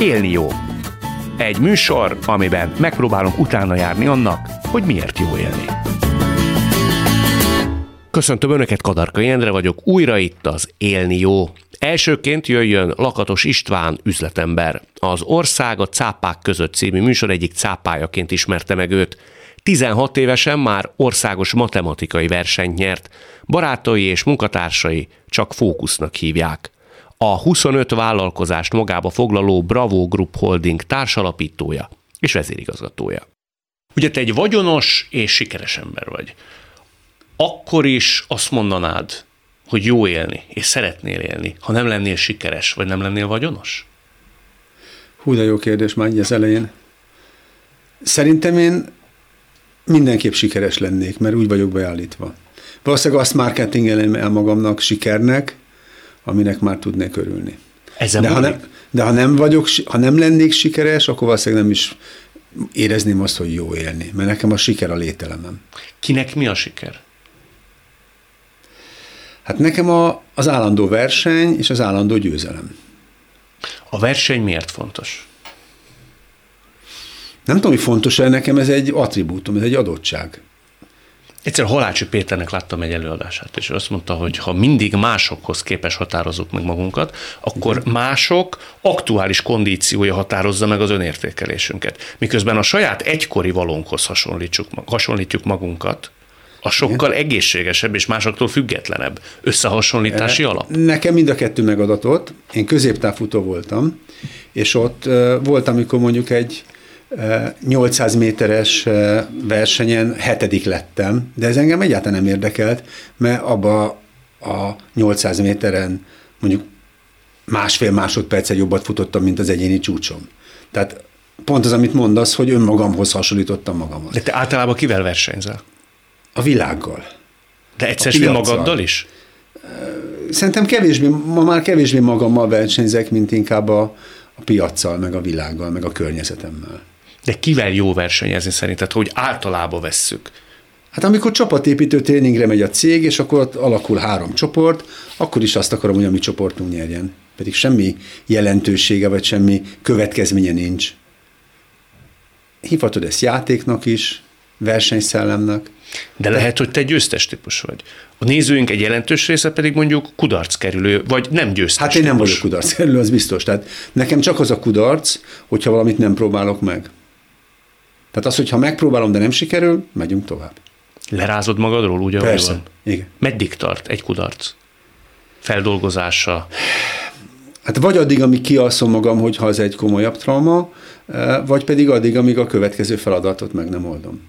Élni jó. Egy műsor, amiben megpróbálunk utána járni annak, hogy miért jó élni. Köszöntöm Önöket, Kadarka Jendre vagyok, újra itt az Élni jó. Elsőként jöjjön Lakatos István üzletember. Az Ország a cápák között című műsor egyik cápájaként ismerte meg őt. 16 évesen már országos matematikai versenyt nyert. Barátai és munkatársai csak fókusznak hívják. A 25 vállalkozást magába foglaló Bravo Group Holding társalapítója és vezérigazgatója. Ugye te egy vagyonos és sikeres ember vagy. Akkor is azt mondanád, hogy jó élni, és szeretnél élni, ha nem lennél sikeres, vagy nem lennél vagyonos? Hú, de jó kérdés már így az elején. Szerintem én mindenképp sikeres lennék, mert úgy vagyok beállítva. Valószínűleg azt marketingelem el magamnak sikernek, aminek már tudnék örülni. Ezen de, ha nem, de ha nem vagyok, ha nem lennék sikeres, akkor valószínűleg nem is érezném azt, hogy jó élni, mert nekem a siker a lételemem. Kinek mi a siker? Hát nekem a, az állandó verseny és az állandó győzelem. A verseny miért fontos? Nem tudom, hogy fontos-e, nekem ez egy attribútum, ez egy adottság. Egyszer Halácsi Péternek láttam egy előadását, és azt mondta, hogy ha mindig másokhoz képes határozzuk meg magunkat, akkor mások aktuális kondíciója határozza meg az önértékelésünket. Miközben a saját egykori valónkhoz hasonlítjuk, hasonlítjuk magunkat, a sokkal Igen. egészségesebb és másoktól függetlenebb összehasonlítási e, alap? Nekem mind a kettő megadatott. Én középtávfutó voltam, és ott volt, amikor mondjuk egy 800 méteres versenyen hetedik lettem, de ez engem egyáltalán nem érdekelt, mert abba a 800 méteren mondjuk másfél másodperccel jobbat futottam, mint az egyéni csúcsom. Tehát pont az, amit mondasz, hogy önmagamhoz hasonlítottam magamhoz. De te általában kivel versenyzel? A világgal. De egyszer magaddal is? Szerintem kevésbé, ma már kevésbé magammal versenyzek, mint inkább a, a piaccal, meg a világgal, meg a környezetemmel. De kivel jó versenyezni szerinted, hogy általában vesszük? Hát amikor csapatépítő tréningre megy a cég, és akkor ott alakul három csoport, akkor is azt akarom, hogy a mi csoportunk nyerjen. Pedig semmi jelentősége, vagy semmi következménye nincs. Hívhatod ezt játéknak is, versenyszellemnek. De lehet, hogy te győztes típus vagy. A nézőink egy jelentős része pedig mondjuk kudarc kerülő, vagy nem győztes Hát én nem típus. vagyok kudarc kerülő, az biztos. Tehát nekem csak az a kudarc, hogyha valamit nem próbálok meg. Tehát az, hogyha megpróbálom, de nem sikerül, megyünk tovább. Lerázod magadról ahogy Persze, van? igen. Meddig tart egy kudarc? Feldolgozása? Hát vagy addig, amíg kialszom magam, hogyha ez egy komolyabb trauma, eh, vagy pedig addig, amíg a következő feladatot meg nem oldom.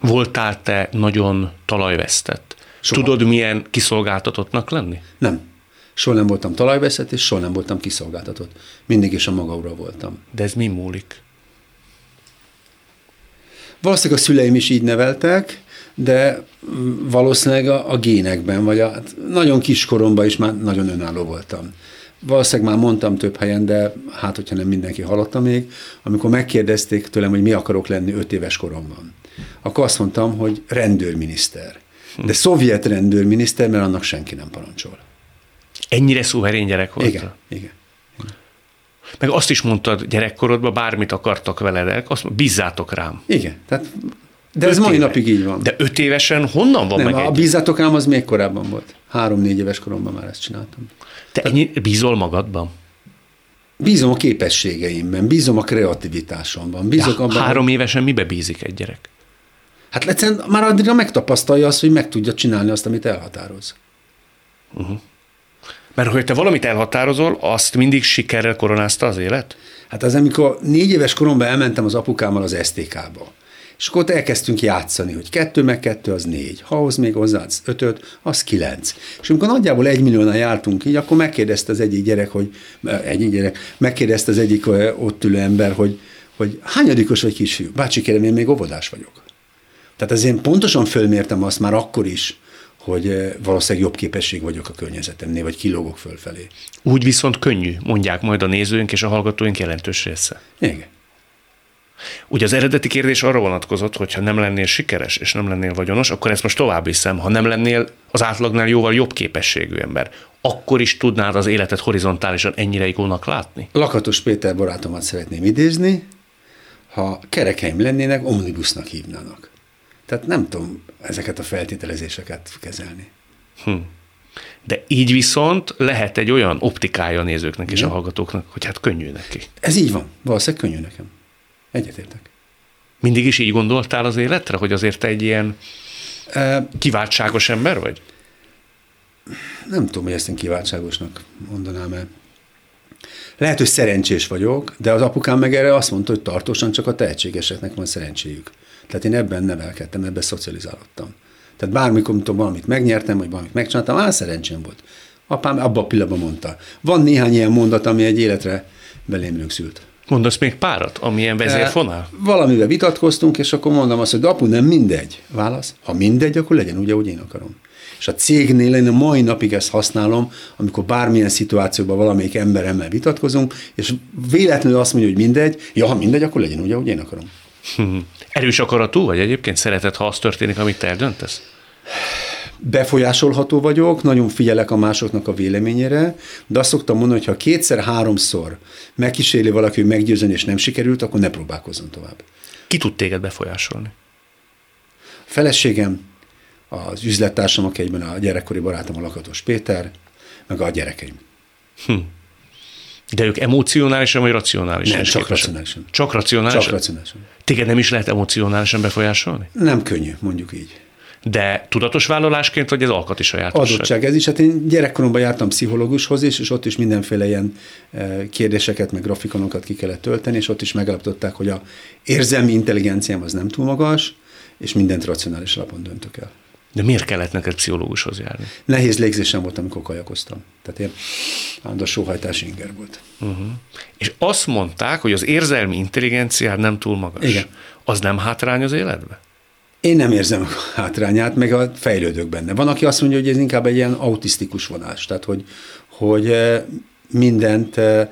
Voltál te nagyon talajvesztett? Soha. Tudod, milyen kiszolgáltatottnak lenni? Nem. Soha nem voltam talajveszett, és soha nem voltam kiszolgáltatott. Mindig is a maga ura voltam. De ez mi múlik? Valószínűleg a szüleim is így neveltek, de valószínűleg a, a génekben, vagy a, hát nagyon kiskoromban is már nagyon önálló voltam. Valószínűleg már mondtam több helyen, de hát, hogyha nem mindenki hallotta még, amikor megkérdezték tőlem, hogy mi akarok lenni öt éves koromban, akkor azt mondtam, hogy rendőrminiszter. De szovjet rendőrminiszter, mert annak senki nem parancsol. Ennyire szuverén gyerek volt? Igen, igen. Meg azt is mondtad gyerekkorodban, bármit akartak veled, azt bízzátok rám. Igen, tehát de ez mai éve. napig így van. De öt évesen honnan van Nem, meg a egy? bízzátok rám az még korábban volt. Három-négy éves koromban már ezt csináltam. Te Tehát, ennyi, bízol magadban? Bízom a képességeimben, bízom a kreativitásomban. Bízok ja, abban, három évesen mibe bízik egy gyerek? Hát egyszerűen már addigra megtapasztalja azt, hogy meg tudja csinálni azt, amit elhatároz. Uh-huh. Mert hogy te valamit elhatározol, azt mindig sikerrel koronázta az élet? Hát az, amikor négy éves koromban elmentem az apukámmal az STK-ba, és akkor ott elkezdtünk játszani, hogy kettő meg kettő az négy, ha ahhoz még hozzáadsz ötöt, az kilenc. És amikor nagyjából egy milliónál jártunk így, akkor megkérdezte az egyik gyerek, hogy egyik gyerek, megkérdezte az egyik ott ülő ember, hogy, hogy hányadikos vagy kisfiú? Bácsi, kérem, én még óvodás vagyok. Tehát ezért pontosan fölmértem azt már akkor is, hogy eh, valószínűleg jobb képesség vagyok a környezetemnél, vagy kilógok fölfelé. Úgy viszont könnyű, mondják majd a nézőink és a hallgatóink jelentős része. Igen. Ugye az eredeti kérdés arra vonatkozott, hogy ha nem lennél sikeres és nem lennél vagyonos, akkor ezt most tovább hiszem, ha nem lennél az átlagnál jóval jobb képességű ember, akkor is tudnád az életet horizontálisan ennyire igónak látni? Lakatos Péter barátomat szeretném idézni, ha kerekeim lennének, omnibusznak hívnának. Tehát nem tudom ezeket a feltételezéseket kezelni. Hm. De így viszont lehet egy olyan optikája a nézőknek és a hallgatóknak, hogy hát könnyű neki. Ez így van. Valószínűleg könnyű nekem. Egyetértek. Mindig is így gondoltál az életre, hogy azért te egy ilyen kiváltságos ember vagy? Nem tudom, hogy ezt én kiváltságosnak mondanám el. Lehet, hogy szerencsés vagyok, de az apukám meg erre azt mondta, hogy tartósan csak a tehetségeseknek van szerencséjük. Tehát én ebben nevelkedtem, ebben szocializálódtam. Tehát bármikor, tudom, valamit megnyertem, vagy valamit megcsináltam, már szerencsém volt. Apám abban a pillanatban mondta. Van néhány ilyen mondat, ami egy életre belém rögzült. Mondasz még párat, amilyen vezérfonál? E, valamivel vitatkoztunk, és akkor mondom azt, hogy de apu, nem mindegy. Válasz, ha mindegy, akkor legyen úgy, ahogy én akarom. És a cégnél én a mai napig ezt használom, amikor bármilyen szituációban valamelyik emberemmel vitatkozunk, és véletlenül azt mondja, hogy mindegy, ja, ha mindegy, akkor legyen úgy, ahogy én akarom. Erős akaratú vagy egyébként? Szereted, ha az történik, amit te eldöntesz? befolyásolható vagyok, nagyon figyelek a másoknak a véleményére, de azt szoktam mondani, hogy ha kétszer-háromszor megkísérli valaki, hogy meggyőzni, és nem sikerült, akkor ne próbálkozzon tovább. Ki tud téged befolyásolni? A feleségem, az üzlettársam, aki egyben a gyerekkori barátom, a Lakatos Péter, meg a gyerekeim. Hm. De ők emocionálisan vagy racionálisan? Nem, csak képesek? racionálisan. Csak racionálisan? Csak racionálisan. Téged nem is lehet emocionálisan befolyásolni? Nem könnyű, mondjuk így. De tudatos vállalásként, vagy ez alkati sajátosság? Adottság ez is. Hát én gyerekkoromban jártam pszichológushoz is, és ott is mindenféle ilyen e, kérdéseket, meg grafikonokat ki kellett tölteni, és ott is megállapították, hogy a érzelmi intelligenciám az nem túl magas, és mindent racionális alapon döntök el. De miért kellett neked pszichológushoz járni? Nehéz légzésem volt, amikor kajakoztam. Tehát ilyen állandó sóhajtás inger volt. Uh-huh. És azt mondták, hogy az érzelmi intelligenciád nem túl magas. Igen. Az nem hátrány az életbe? Én nem érzem a hátrányát, meg a fejlődök benne. Van, aki azt mondja, hogy ez inkább egy ilyen autisztikus vonás, tehát hogy, hogy eh, mindent eh,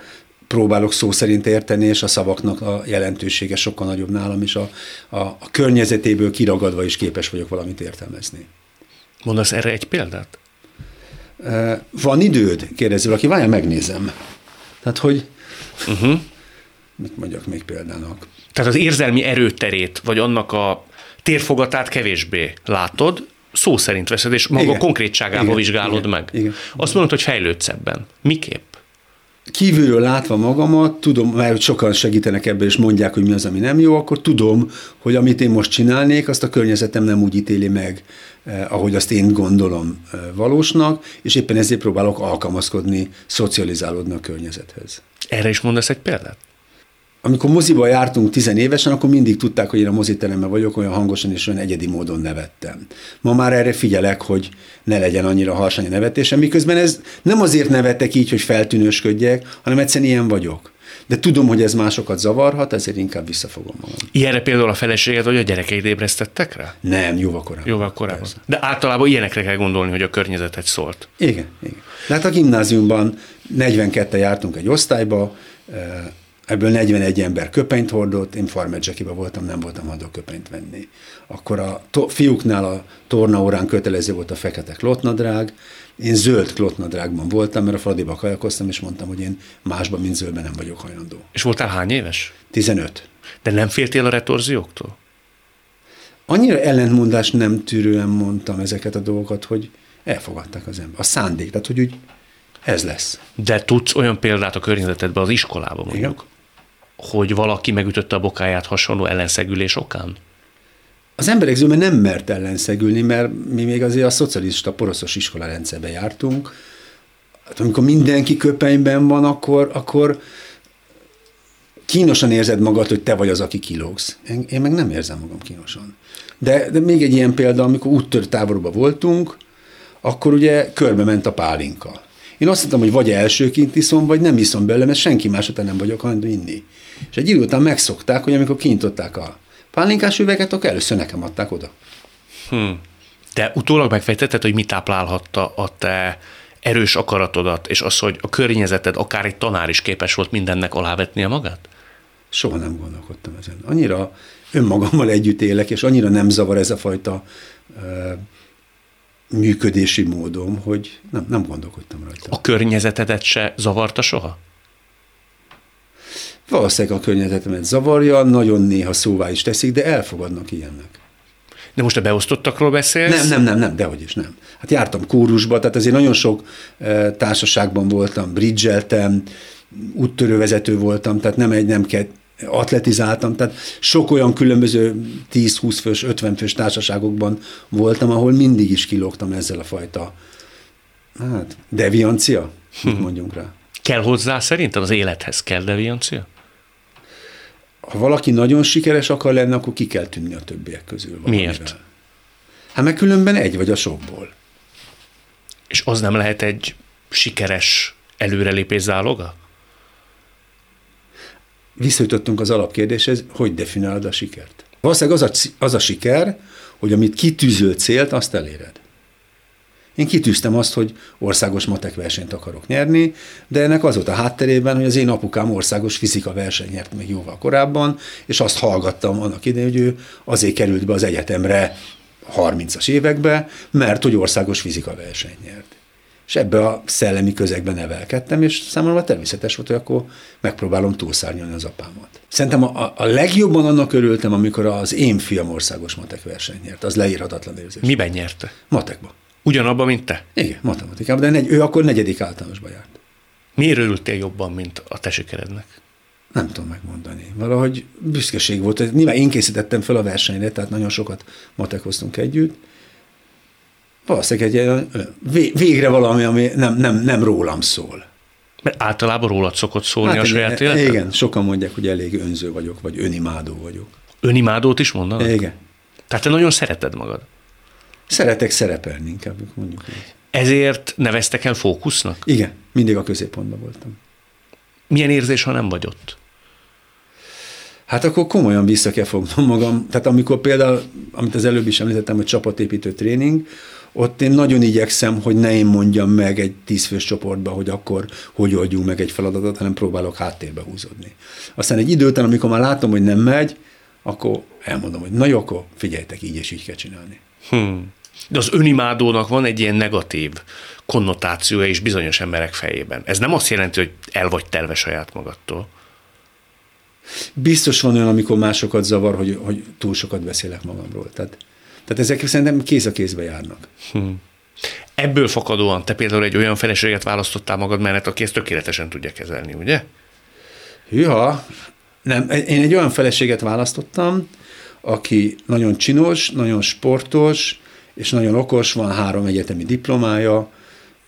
próbálok szó szerint érteni, és a szavaknak a jelentősége sokkal nagyobb nálam, és a, a, a környezetéből kiragadva is képes vagyok valamit értelmezni. Mondasz erre egy példát? Van időd? Kérdezi valaki, várjál, megnézem. Tehát, hogy uh-huh. mit mondjak még példának? Tehát az érzelmi erőterét, vagy annak a térfogatát kevésbé látod, szó szerint veszed, és maga igen, konkrétságába igen, vizsgálod igen, meg. Igen. Azt mondod, hogy fejlődsz ebben. Miképp? Kívülről látva magamat, tudom, mert sokan segítenek ebben, és mondják, hogy mi az, ami nem jó, akkor tudom, hogy amit én most csinálnék, azt a környezetem nem úgy ítéli meg, eh, ahogy azt én gondolom eh, valósnak, és éppen ezért próbálok alkalmazkodni, szocializálódni a környezethez. Erre is mondasz egy példát? Amikor moziba jártunk tizenévesen, akkor mindig tudták, hogy én a moziteremben vagyok, olyan hangosan és olyan egyedi módon nevettem. Ma már erre figyelek, hogy ne legyen annyira harsány a nevetésem, miközben ez nem azért nevetek így, hogy feltűnősködjek, hanem egyszerűen ilyen vagyok. De tudom, hogy ez másokat zavarhat, ezért inkább visszafogom magam. Ilyenre például a feleséged vagy a gyerekeid ébresztettek rá? Nem, jóval korábban. Jóval korábban. Persze. De általában ilyenekre kell gondolni, hogy a környezetet szólt. Igen, igen. De hát a gimnáziumban 42 jártunk egy osztályba, ebből 41 ember köpenyt hordott, én farmedzsekiba voltam, nem voltam hadó köpenyt venni. Akkor a to- fiúknál a tornaórán kötelező volt a fekete klotnadrág, én zöld klotnadrágban voltam, mert a Fradiba kajakoztam, és mondtam, hogy én másban, mint zöldben nem vagyok hajlandó. És voltál hány éves? 15. De nem féltél a retorzióktól? Annyira ellentmondás nem tűrően mondtam ezeket a dolgokat, hogy elfogadták az ember. A szándék, tehát hogy úgy ez lesz. De tudsz olyan példát a környezetedben, az iskolában mondjuk, Igen hogy valaki megütötte a bokáját hasonló ellenszegülés okán? Az emberek zöme nem mert ellenszegülni, mert mi még azért a szocialista poroszos iskola rendszerbe jártunk. Hát, amikor mindenki köpenyben van, akkor, akkor kínosan érzed magad, hogy te vagy az, aki kilógsz. Én, én meg nem érzem magam kínosan. De, de még egy ilyen példa, amikor úttört táborba voltunk, akkor ugye körbe ment a pálinka. Én azt hittem, hogy vagy elsőként iszom, vagy nem iszom belőle, mert senki más után nem vagyok hajlandó inni. És egy idő után megszokták, hogy amikor kinyitották a pálinkás üveget, akkor először nekem adták oda. Hmm. De utólag megfejtetted, hogy mit táplálhatta a te erős akaratodat, és az, hogy a környezeted, akár egy tanár is képes volt mindennek alávetnie magát? Soha nem gondolkodtam ezen. Annyira önmagammal együtt élek, és annyira nem zavar ez a fajta működési módom, hogy nem, nem gondolkodtam rajta. A környezetedet se zavarta soha? Valószínűleg a környezetemet zavarja, nagyon néha szóvá is teszik, de elfogadnak ilyennek. De most a beosztottakról beszélsz? Nem, nem, nem, nem, dehogy is nem. Hát jártam kórusba, tehát azért nagyon sok e, társaságban voltam, bridgeltem, úttörővezető voltam, tehát nem egy, nem kell, atletizáltam, tehát sok olyan különböző 10-20 fős, 50 fős társaságokban voltam, ahol mindig is kilógtam ezzel a fajta, hát, deviancia, mit mondjunk rá. Kell hozzá szerinted az élethez kell deviancia? Ha valaki nagyon sikeres akar lenni, akkor ki kell tűnni a többiek közül. Valamivel. Miért? Hát meg különben egy vagy a sokból. És az nem lehet egy sikeres előrelépés záloga? Visszajutottunk az alapkérdéshez, hogy definiálod a sikert. Valószínűleg az a, az a siker, hogy amit kitűzöl célt, azt eléred. Én kitűztem azt, hogy országos matek versenyt akarok nyerni, de ennek az volt a hátterében, hogy az én apukám országos fizika versenyt nyert még jóval korábban, és azt hallgattam annak idején, hogy ő azért került be az egyetemre 30-as évekbe, mert hogy országos fizika versenyt nyert. És ebbe a szellemi közegben nevelkedtem, és számomra természetes volt, hogy akkor megpróbálom túlszárnyalni az apámat. Szerintem a, a legjobban annak örültem, amikor az én fiam országos matek versenyt nyert. Az leírhatatlan érzés. Miben nyerte? Matekban. Ugyanabban, mint te? Igen, matematikában, de negy, ő akkor negyedik általánosba járt. Miért örültél jobban, mint a te sikerednek? Nem tudom megmondani. Valahogy büszkeség volt. Nyilván én készítettem fel a versenyre, tehát nagyon sokat matekoztunk együtt, valószínűleg egy végre valami, ami nem, nem, nem rólam szól. Mert általában rólad szokott szólni hát a saját életed? Igen, sokan mondják, hogy elég önző vagyok, vagy önimádó vagyok. Önimádót is mondanak? Igen. Tehát te nagyon szereted magad? Szeretek szerepelni, inkább mondjuk így. Ezért neveztek el fókusznak? Igen, mindig a középpontban voltam. Milyen érzés, ha nem vagy ott? Hát akkor komolyan vissza kell fognom magam. Tehát amikor például, amit az előbb is említettem, hogy csapatépítő tréning, ott én nagyon igyekszem, hogy ne én mondjam meg egy tízfős csoportba, hogy akkor hogy oldjunk meg egy feladatot, hanem próbálok háttérbe húzódni. Aztán egy idő után, amikor már látom, hogy nem megy, akkor elmondom, hogy na jó, akkor figyeljetek, így és így kell csinálni. Hmm. De az önimádónak van egy ilyen negatív konnotációja is bizonyos emberek fejében. Ez nem azt jelenti, hogy el vagy telve saját magadtól. Biztos van olyan, amikor másokat zavar, hogy, hogy túl sokat beszélek magamról. Tehát tehát ezek szerintem kéz a kézbe járnak. Hmm. Ebből fakadóan te például egy olyan feleséget választottál magad mellett, aki ezt tökéletesen tudja kezelni, ugye? Hűha, nem, én egy olyan feleséget választottam, aki nagyon csinos, nagyon sportos, és nagyon okos, van három egyetemi diplomája,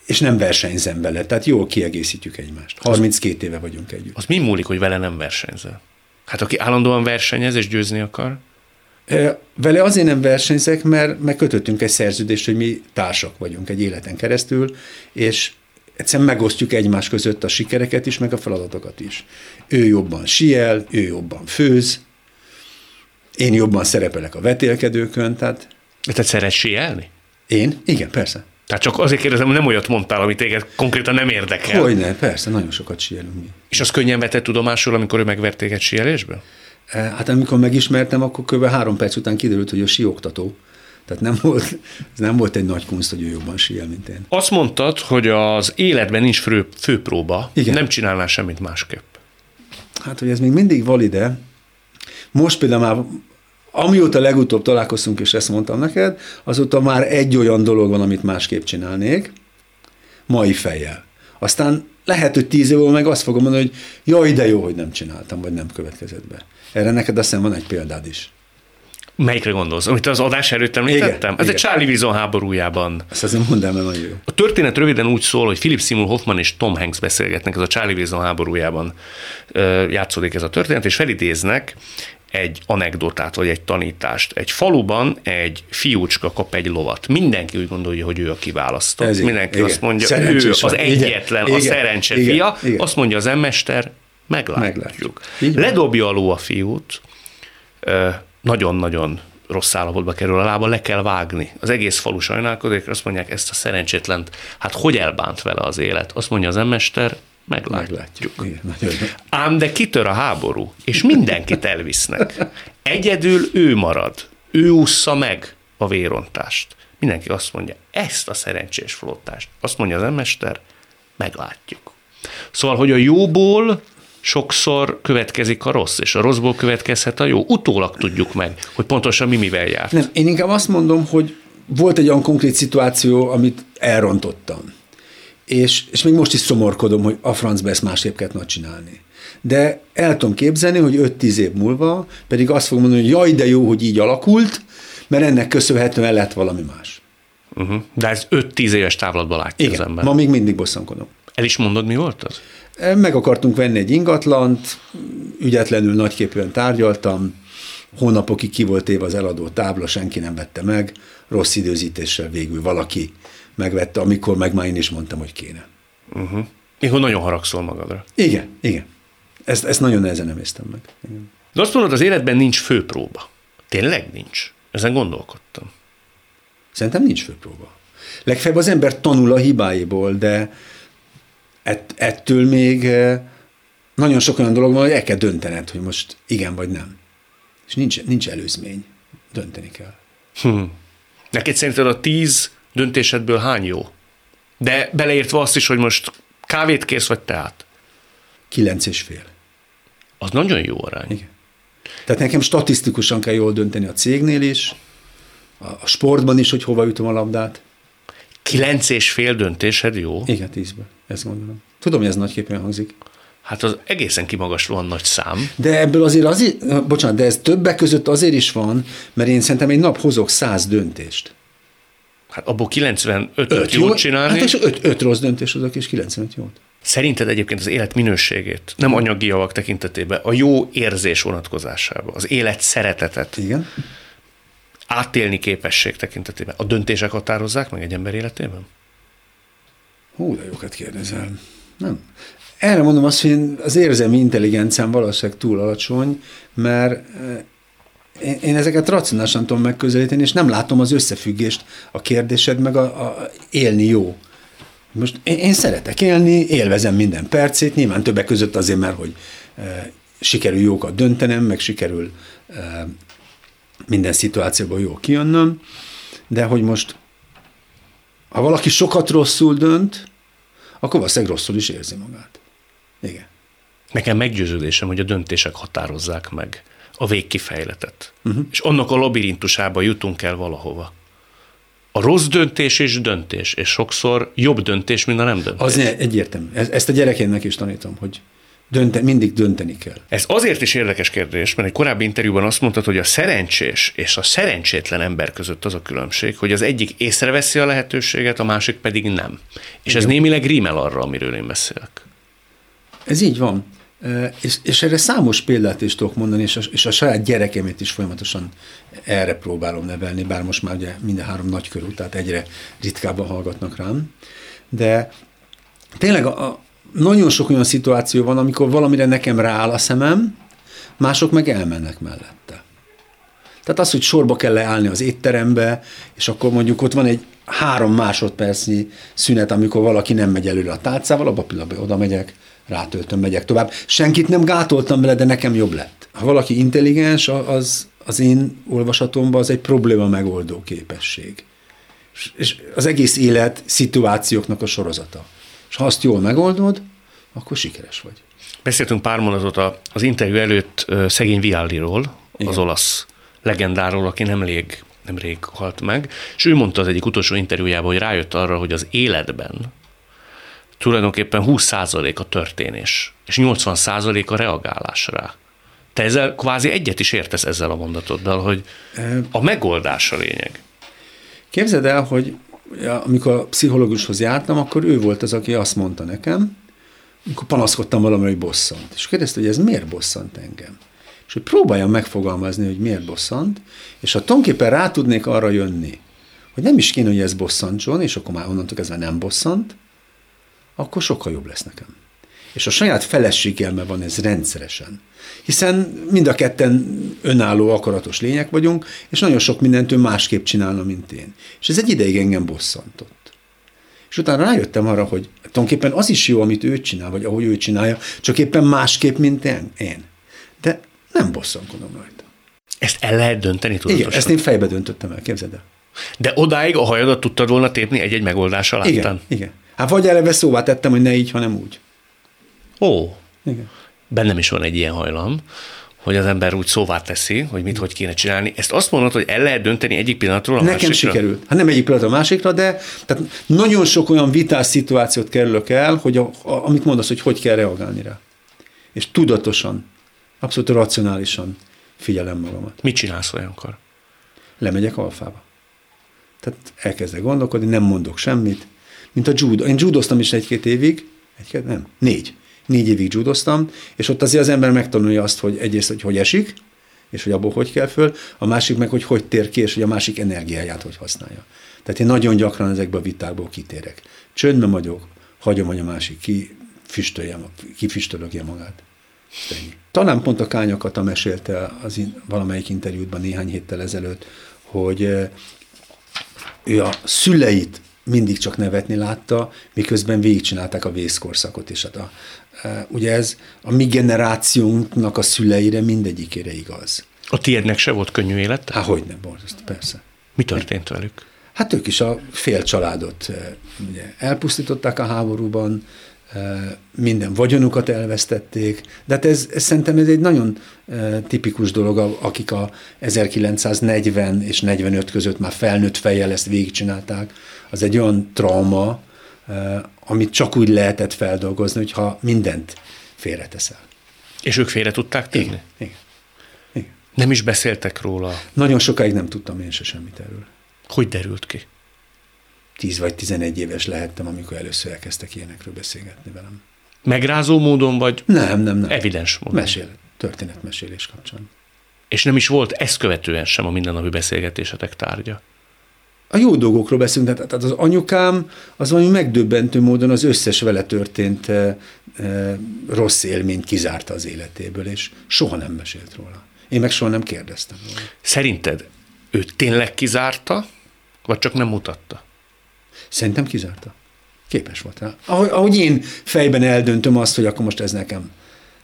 és nem versenyzem vele, tehát jól kiegészítjük egymást. 32 éve vagyunk együtt. Az mi múlik, hogy vele nem versenyzel? Hát aki állandóan versenyez és győzni akar? Vele azért nem versenyzek, mert megkötöttünk egy szerződést, hogy mi társak vagyunk egy életen keresztül, és egyszerűen megosztjuk egymás között a sikereket is, meg a feladatokat is. Ő jobban siel, ő jobban főz, én jobban szerepelek a vetélkedőkön, tehát... Te szeretsz sielni? Én? Igen, persze. Tehát csak azért kérdezem, hogy nem olyat mondtál, amit téged konkrétan nem érdekel. Hogyne, persze, nagyon sokat sielünk mi. És az könnyen vetett tudomásul, amikor ő megvert téged sielésből? Eh, hát amikor megismertem, akkor kb. három perc után kiderült, hogy ő sioktató. Tehát nem volt, ez nem volt egy nagy kunst, hogy ő jobban síel, mint én. Azt mondtad, hogy az életben nincs fő, főpróba, Igen. nem csinálnál semmit másképp. Hát, hogy ez még mindig valide. Most például már amióta legutóbb találkoztunk, és ezt mondtam neked, azóta már egy olyan dolog van, amit másképp csinálnék, mai fejjel. Aztán lehet, hogy tíz év meg azt fogom mondani, hogy jaj, de jó, hogy nem csináltam, vagy nem következett be. Erre neked azt hiszem van egy példád is. Melyikre gondolsz? Amit az adás előtt említettem? Igen, Ez egy Charlie Vizon háborújában. Ezt azért mondd el, mert nagyon jó. A történet röviden úgy szól, hogy Philip Seymour Hoffman és Tom Hanks beszélgetnek, ez a Charlie Vizon háborújában játszódik ez a történet, és felidéznek egy anekdotát, vagy egy tanítást. Egy faluban egy fiúcska kap egy lovat. Mindenki úgy gondolja, hogy ő a kiválasztott. Mindenki igen. azt mondja, Szerencsés ő az egyetlen, igen. a szerencse igen. fia. Igen. Azt mondja az emmester, meglátjuk. meglátjuk. Ledobja a ló a fiút, nagyon-nagyon rossz állapotba kerül a lába, le kell vágni. Az egész falu sajnálkodik, azt mondják, ezt a szerencsétlent, hát hogy elbánt vele az élet? Azt mondja az emmester, meglátjuk. meglátjuk. Igen, Ám de kitör a háború, és mindenkit elvisznek. Egyedül ő marad. Ő ússza meg a vérontást. Mindenki azt mondja, ezt a szerencsés flottást, azt mondja az emester, meglátjuk. Szóval, hogy a jóból sokszor következik a rossz, és a rosszból következhet a jó. Utólag tudjuk meg, hogy pontosan mi mivel járt. Nem, én inkább azt mondom, hogy volt egy olyan konkrét szituáció, amit elrontottam. És, és még most is szomorkodom, hogy a francba ezt másképp kellett csinálni. De el tudom képzelni, hogy 5-10 év múlva pedig azt fogom mondani, hogy jaj, de jó, hogy így alakult, mert ennek köszönhetően lett valami más. Uh-huh. De ez 5-10 éves távlatban látja Igen, az ember. ma még mindig bosszankodom. El is mondod, mi volt az? Meg akartunk venni egy ingatlant, ügyetlenül nagyképűen tárgyaltam, hónapokig ki volt éve az eladó tábla, senki nem vette meg, rossz időzítéssel végül valaki megvette, amikor meg már én is mondtam, hogy kéne. Uh-huh. Én nagyon haragszol magadra. Igen, igen. Ezt, ezt nagyon nehezen emésztem meg. Igen. De azt mondod, az életben nincs főpróba. Tényleg nincs? Ezen gondolkodtam. Szerintem nincs főpróba. Legfeljebb az ember tanul a hibáiból, de ett, ettől még eh, nagyon sok olyan dolog van, hogy el kell döntened, hogy most igen vagy nem. És nincs, nincs előzmény. Dönteni kell. Hm. Neked szerinted a tíz döntésedből hány jó? De beleértve azt is, hogy most kávét kész vagy teát? Kilenc és fél. Az nagyon jó arány. Igen. Tehát nekem statisztikusan kell jól dönteni a cégnél is, a sportban is, hogy hova ütöm a labdát. Kilenc és fél döntésed jó? Igen, tízből, ezt gondolom. Tudom, hogy ez nagyképpen hangzik. Hát az egészen kimagaslóan nagy szám. De ebből azért azért, bocsánat, de ez többek között azért is van, mert én szerintem egy nap hozok száz döntést. Hát abból 95 öt jót jó, csinálni. Hát és 5 öt rossz döntés hozok, és 95 jót. Szerinted egyébként az élet minőségét, nem anyagi javak tekintetében, a jó érzés vonatkozásában, az élet szeretetet, Igen. átélni képesség tekintetében, a döntések határozzák meg egy ember életében? Hú, de jókat kérdezel. Nem. Erre mondom azt, hogy az érzelmi intelligenciám valószínűleg túl alacsony, mert én, én ezeket racionálisan tudom megközelíteni, és nem látom az összefüggést a kérdésed, meg a, a élni jó. Most én, én szeretek élni, élvezem minden percét, nyilván többek között azért, mert hogy e, sikerül jókat döntenem, meg sikerül e, minden szituációban jó kijönnöm, de hogy most ha valaki sokat rosszul dönt, akkor valószínűleg rosszul is érzi magát. Igen. Nekem meggyőződésem, hogy a döntések határozzák meg a végkifejletet. Uh-huh. És annak a labirintusába jutunk el valahova. A rossz döntés és döntés, és sokszor jobb döntés, mint a nem döntés. Az egyértelmű. Ezt a gyerekének is tanítom, hogy Dönte, mindig dönteni kell. Ez azért is érdekes kérdés, mert egy korábbi interjúban azt mondtad, hogy a szerencsés és a szerencsétlen ember között az a különbség, hogy az egyik észreveszi a lehetőséget, a másik pedig nem. És Igen. ez némileg rímel arra, amiről én beszélek. Ez így van. És, és erre számos példát is tudok mondani, és a, és a saját gyerekemét is folyamatosan erre próbálom nevelni, bár most már ugye minden három nagykörű, tehát egyre ritkábban hallgatnak rám. De tényleg a, nagyon sok olyan szituáció van, amikor valamire nekem rááll a szemem, mások meg elmennek mellette. Tehát az, hogy sorba kell leállni az étterembe, és akkor mondjuk ott van egy három másodpercnyi szünet, amikor valaki nem megy előre a tárcával, abban a pillanatban oda megyek, rátöltöm, megyek tovább. Senkit nem gátoltam vele, de nekem jobb lett. Ha valaki intelligens, az, az én olvasatomban az egy probléma megoldó képesség. És az egész élet szituációknak a sorozata. És ha azt jól megoldod, akkor sikeres vagy. Beszéltünk pár mondatot az interjú előtt szegény Vialliról, az olasz legendáról, aki nemrég, nemrég halt meg, és ő mondta az egyik utolsó interjújában, hogy rájött arra, hogy az életben tulajdonképpen 20% a történés, és 80% a reagálás rá. Te ezzel kvázi egyet is értesz ezzel a mondatoddal, hogy a megoldás a lényeg. Képzeld el, hogy amikor a pszichológushoz jártam, akkor ő volt az, aki azt mondta nekem, amikor panaszkodtam valami, hogy bosszant. És kérdezte, hogy ez miért bosszant engem? És hogy próbáljam megfogalmazni, hogy miért bosszant, és ha tulajdonképpen rá tudnék arra jönni, hogy nem is kéne, hogy ez bosszantson, és akkor már onnantól kezdve nem bosszant, akkor sokkal jobb lesz nekem. És a saját feleségelme van ez rendszeresen. Hiszen mind a ketten önálló, akaratos lények vagyunk, és nagyon sok mindent ő másképp csinálna, mint én. És ez egy ideig engem bosszantott. És utána rájöttem arra, hogy tulajdonképpen az is jó, amit ő csinál, vagy ahogy ő csinálja, csak éppen másképp, mint én. De nem bosszankodom rajta. Ezt el lehet dönteni tudatosan? Igen, ezt én fejbe döntöttem el, képzeld el. De odáig a hajadat tudtad volna tépni egy-egy megoldással láttán? Igen, igen. Hát vagy eleve szóvá tettem, hogy ne így, hanem úgy. Ó, Igen. bennem is van egy ilyen hajlam, hogy az ember úgy szóvá teszi, hogy mit, hogy kéne csinálni. Ezt azt mondod, hogy el lehet dönteni egyik pillanatról a Nekem másikra? sikerült. Hát nem egyik pillanat a másikra, de tehát nagyon sok olyan vitás szituációt kerülök el, hogy a, a, amit mondasz, hogy hogy kell reagálni rá. És tudatosan, abszolút racionálisan figyelem magamat. Mit csinálsz olyankor? Lemegyek alfába. Tehát elkezdek gondolkodni, nem mondok semmit. Mint a judo. Én judoztam is egy-két évig, egy-két, nem, négy. Négy évig judoztam, és ott azért az ember megtanulja azt, hogy egyrészt, hogy hogy esik, és hogy abból hogy kell föl, a másik meg, hogy hogy tér ki, és hogy a másik energiáját hogy használja. Tehát én nagyon gyakran ezekbe a vitákból kitérek. Csöndben vagyok, hagyom, hogy a másik ki füstölje, kifüstölögje magát. Ennyi. Talán pont a kányakat mesélte az in, valamelyik interjútban néhány héttel ezelőtt, hogy ő a szüleit mindig csak nevetni látta, miközben végigcsinálták a vészkorszakot, és hát a, ugye ez a mi generációnknak a szüleire mindegyikére igaz. A tiédnek se volt könnyű élet? Há, hogy nem, borzasztó, persze. Mi történt velük? Hát ők is a fél családot ugye, elpusztították a háborúban, minden vagyonukat elvesztették, de hát ez, ez szerintem ez egy nagyon tipikus dolog, akik a 1940 és 45 között már felnőtt fejjel ezt végigcsinálták, az egy olyan trauma, amit csak úgy lehetett feldolgozni, hogyha mindent félreteszel. És ők félre tudták tenni? Igen. Igen. Igen. Nem is beszéltek róla. Nagyon sokáig nem tudtam én se semmit erről. Hogy derült ki? 10 vagy 11 éves lehettem, amikor először elkezdtek ilyenekről beszélgetni velem. Megrázó módon, vagy Nem, nem, nem. evidens módon? Mesél, történetmesélés kapcsán. És nem is volt ezt követően sem a mindennapi beszélgetésetek tárgya. A jó dolgokról beszélünk, tehát az anyukám az valami megdöbbentő módon az összes vele történt e, e, rossz élményt kizárta az életéből, és soha nem mesélt róla. Én meg soha nem kérdeztem róla. Szerinted ő tényleg kizárta, vagy csak nem mutatta? Szerintem kizárta. Képes volt rá. Ahogy, ahogy én fejben eldöntöm azt, hogy akkor most ez nekem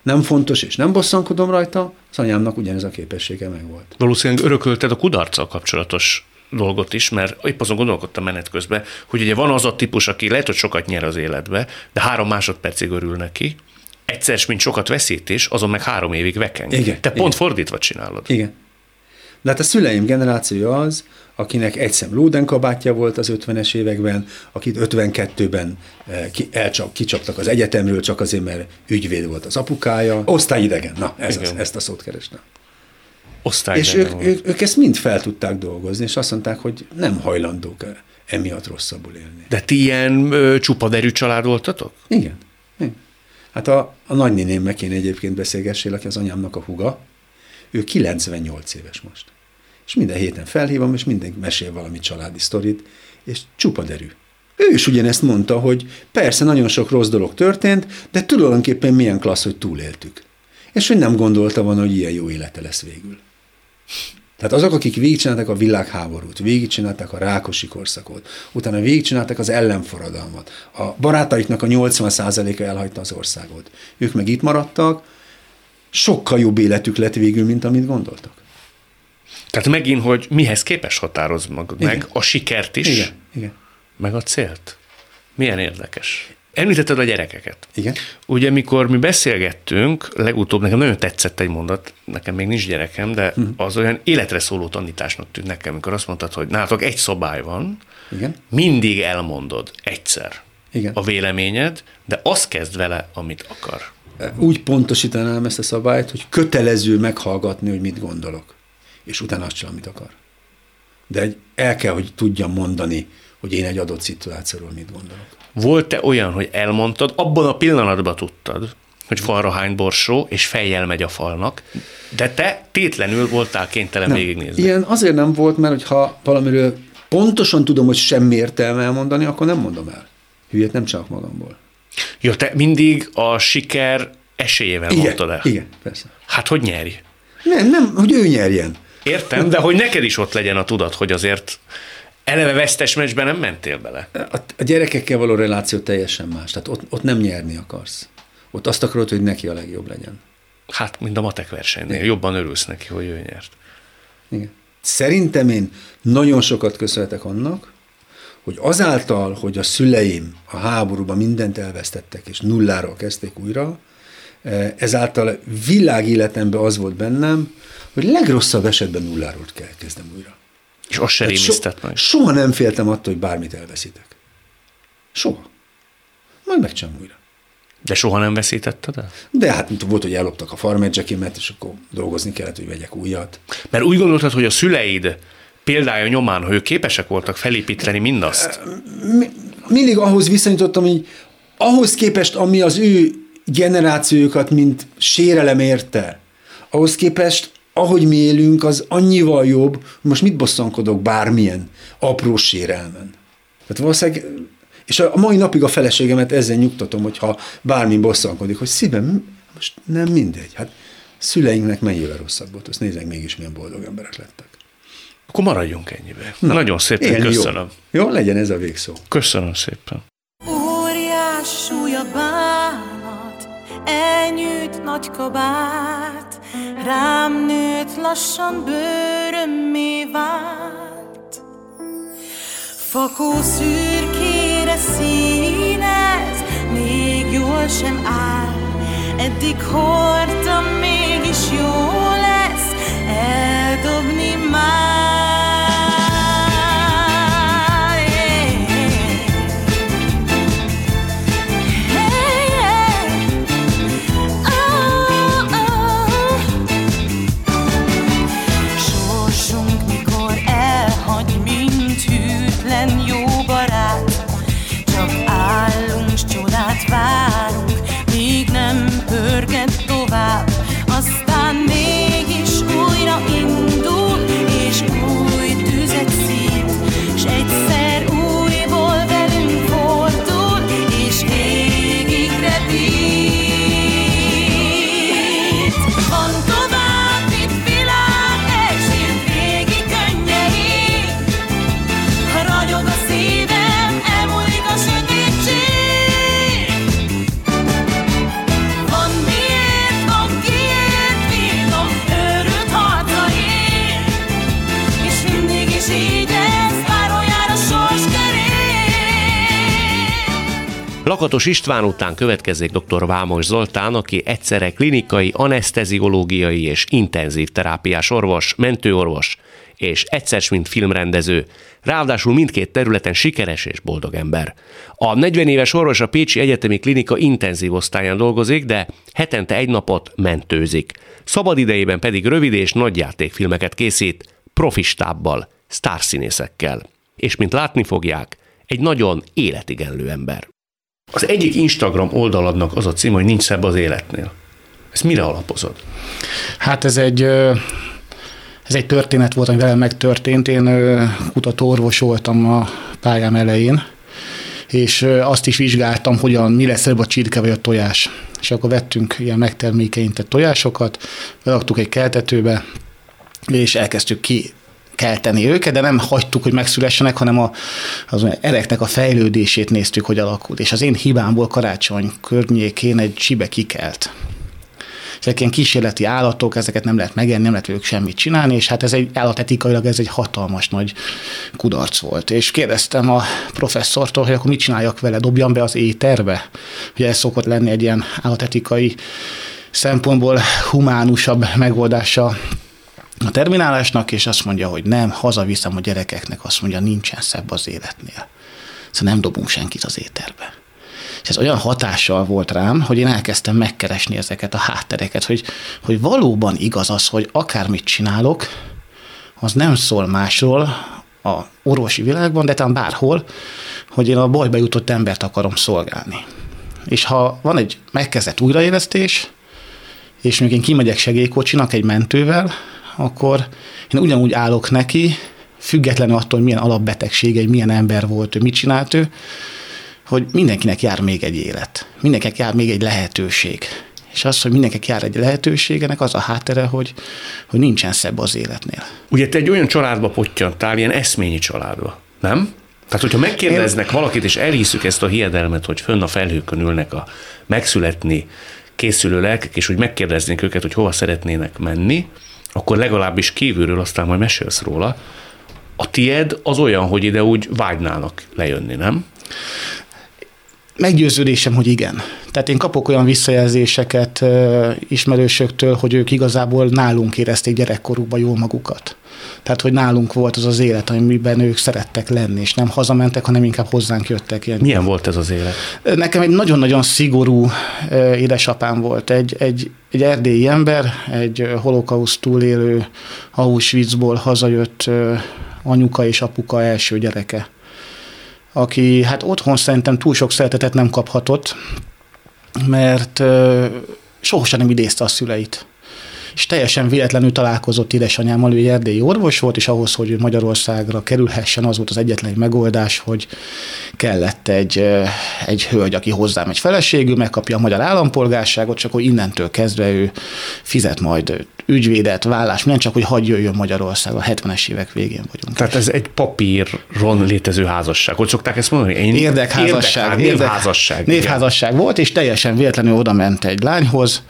nem fontos, és nem bosszankodom rajta, az anyámnak ugyanez a képessége megvolt. Valószínűleg örökölted a kudarccal kapcsolatos dolgot is, mert épp azon gondolkodtam menet közben, hogy ugye van az a típus, aki lehet, hogy sokat nyer az életbe, de három másodpercig örül neki, egyszer, mint sokat veszít is, azon meg három évig vekeng. Igen, Te pont igen. fordítva csinálod. Igen. De hát a szüleim generációja az, akinek egy szem Lóden kabátja volt az 50-es években, akit 52-ben eh, ki, elcsap, kicsaptak az egyetemről, csak azért, mert ügyvéd volt az apukája. Osztályidegen, na, ez az, ezt a szót kerestem. És ők, ők, ők ezt mind fel tudták dolgozni, és azt mondták, hogy nem hajlandók eh, emiatt rosszabbul élni. De ti ilyen ö, csupaderű család voltatok? Igen. Igen. Hát a, a nagynénémmel én egyébként beszélgessél, aki az anyámnak a huga, ő 98 éves most. És minden héten felhívom, és minden mesél valami családi sztorit, és csupa derű. Ő is ugyanezt mondta, hogy persze nagyon sok rossz dolog történt, de tulajdonképpen milyen klassz, hogy túléltük. És hogy nem gondolta volna, hogy ilyen jó élete lesz végül. Tehát azok, akik végigcsinálták a világháborút, végigcsinálták a rákosi korszakot, utána végigcsinálták az ellenforradalmat, a barátaiknak a 80%-a elhagyta az országot. Ők meg itt maradtak, sokkal jobb életük lett végül, mint amit gondoltak. Tehát megint, hogy mihez képes határoz magad Igen. meg, a sikert is, Igen, igen, meg a célt. Milyen érdekes. Említetted a gyerekeket. igen. Ugye, mikor mi beszélgettünk, legutóbb nekem nagyon tetszett egy mondat, nekem még nincs gyerekem, de Mhm. az olyan életre szóló tanításnak tűnt nekem, amikor azt mondtad, hogy nálatok egy szobály van, Igen. mindig elmondod egyszer Igen. a véleményed, de azt kezd vele, amit akar. Úgy pontosítanám ezt a szabályt, hogy kötelező meghallgatni, hogy mit gondolok, és utána azt csinál, amit akar. De el kell, hogy tudjam mondani, hogy én egy adott szituációról mit gondolok. Volt-e olyan, hogy elmondtad, abban a pillanatban tudtad, hogy falra hány borsó, és fejjel megy a falnak, de te tétlenül voltál kénytelen Nem. végignézni. Ilyen azért nem volt, mert ha valamiről pontosan tudom, hogy semmi értelme elmondani, akkor nem mondom el. Hülyét nem csak magamból. Ja, te mindig a siker esélyével mondtad el. igen, persze. Hát hogy nyerj? Nem, nem, hogy ő nyerjen. Értem, de hogy neked is ott legyen a tudat, hogy azért eleve vesztes meccsben nem mentél bele. A, a gyerekekkel való reláció teljesen más. Tehát ott, ott nem nyerni akarsz. Ott azt akarod, hogy neki a legjobb legyen. Hát, mint a matek versenynél. Jobban örülsz neki, hogy ő nyert. Igen. szerintem én nagyon sokat köszönhetek annak, hogy azáltal, hogy a szüleim a háborúban mindent elvesztettek, és nulláról kezdték újra, eh, ezáltal világéletemben az volt bennem, hogy legrosszabb esetben nulláról kell kezdem újra. És azt se rémisztett so, meg. Soha nem féltem attól, hogy bármit elveszítek. Soha. Majd megcsinálom újra. De soha nem veszítetted el? De hát volt, hogy elloptak a farmedzsekémet, és akkor dolgozni kellett, hogy vegyek újat. Mert úgy gondoltad, hogy a szüleid példája nyomán, hogy ők képesek voltak felépíteni mindazt? Mindig ahhoz viszonyítottam, hogy ahhoz képest, ami az ő generációjukat, mint sérelem érte, ahhoz képest, ahogy mi élünk, az annyival jobb, most mit bosszankodok bármilyen apró sérelmen. Tehát valószínűleg, és a mai napig a feleségemet ezzel nyugtatom, hogyha bármi bosszankodik, hogy szívem, most nem mindegy. Hát szüleinknek mennyivel rosszabb volt, azt nézzek mégis milyen boldog emberek lettek. Akkor maradjunk ennyibe. Na, Nagyon szépen köszönöm. Jó. jó, legyen ez a végszó. Köszönöm szépen. Óriás súlya bánat, elnyűjt nagy kabát, rám nőtt lassan bőrömmé vált. Fakó szürkére színez, még jól sem áll, eddig hordtam, mégis jó lesz eldobni már. Lakatos István után következik dr. Vámos Zoltán, aki egyszerre klinikai, anesteziológiai és intenzív terápiás orvos, mentőorvos, és egyszer mint filmrendező, ráadásul mindkét területen sikeres és boldog ember. A 40 éves orvos a Pécsi Egyetemi Klinika intenzív osztályán dolgozik, de hetente egy napot mentőzik. Szabad idejében pedig rövid és nagyjátékfilmeket készít, profistábbal, sztárszínészekkel. És mint látni fogják, egy nagyon életigenlő ember. Az egyik Instagram oldaladnak az a cím, hogy nincs szebb az életnél. Ezt mire alapozod? Hát ez egy ez egy történet volt, ami velem megtörtént. Én kutatóorvos voltam a pályám elején, és azt is vizsgáltam, hogyan, mi lesz a csirke vagy a tojás. És akkor vettünk ilyen megtermékenyített tojásokat, beraktuk egy keltetőbe, és elkezdtük ki kelteni őket, de nem hagytuk, hogy megszülessenek, hanem a, az ereknek a fejlődését néztük, hogy alakult. És az én hibámból karácsony környékén egy csibe kikelt. Ezek ilyen kísérleti állatok, ezeket nem lehet megenni, nem lehet velük semmit csinálni, és hát ez egy állatetikailag ez egy hatalmas nagy kudarc volt. És kérdeztem a professzortól, hogy akkor mit csináljak vele, dobjam be az éterbe. Ugye ez szokott lenni egy ilyen állatetikai szempontból humánusabb megoldása a terminálásnak, és azt mondja, hogy nem, hazaviszem a gyerekeknek, azt mondja, nincsen szebb az életnél. Szóval nem dobunk senkit az éterbe. És ez olyan hatással volt rám, hogy én elkezdtem megkeresni ezeket a háttereket, hogy, hogy valóban igaz az, hogy akármit csinálok, az nem szól másról a orvosi világban, de talán bárhol, hogy én a bajba jutott embert akarom szolgálni. És ha van egy megkezdett újraélesztés, és mondjuk én kimegyek segélykocsinak egy mentővel, akkor én ugyanúgy állok neki, függetlenül attól, hogy milyen alapbetegsége, egy milyen ember volt ő, mit csinált ő, hogy mindenkinek jár még egy élet, mindenkinek jár még egy lehetőség. És az, hogy mindenkinek jár egy lehetőségenek, az a háttere, hogy, hogy nincsen szebb az életnél. Ugye te egy olyan családba pottyantál, ilyen eszményi családba, nem? Tehát, hogyha megkérdeznek Én... valakit, és elhiszük ezt a hiedelmet, hogy fönn a felhőkön ülnek a megszületni készülő lelkek, és hogy megkérdeznénk őket, hogy hova szeretnének menni, akkor legalábbis kívülről aztán majd mesélsz róla, a tied az olyan, hogy ide úgy vágynának lejönni, nem? Meggyőződésem, hogy igen. Tehát én kapok olyan visszajelzéseket ismerősöktől, hogy ők igazából nálunk érezték gyerekkorukban jól magukat. Tehát, hogy nálunk volt az az élet, amiben ők szerettek lenni, és nem hazamentek, hanem inkább hozzánk jöttek. Ilyen. Milyen volt ez az élet? Nekem egy nagyon-nagyon szigorú édesapám volt. Egy, egy, egy erdélyi ember, egy holokauszt túlélő Auschwitzból hazajött anyuka és apuka első gyereke aki hát otthon szerintem túl sok szeretetet nem kaphatott, mert sohasem nem idézte a szüleit. És teljesen véletlenül találkozott édesanyámmal, ő erdélyi orvos volt, és ahhoz, hogy Magyarországra kerülhessen, az volt az egyetlen megoldás, hogy kellett egy, egy hölgy, aki hozzám egy feleségül, megkapja a magyar állampolgárságot, csak hogy innentől kezdve ő fizet majd ügyvédet, vállás, nem csak, hogy hagyj jöjjön Magyarországra, a 70-es évek végén vagyunk. Tehát ez egy papíron létező házasság. Hogy szokták ezt mondani? Én érdekházasság. Érdek, névházasság. Névházasság volt, és teljesen véletlenül oda ment egy lányhoz.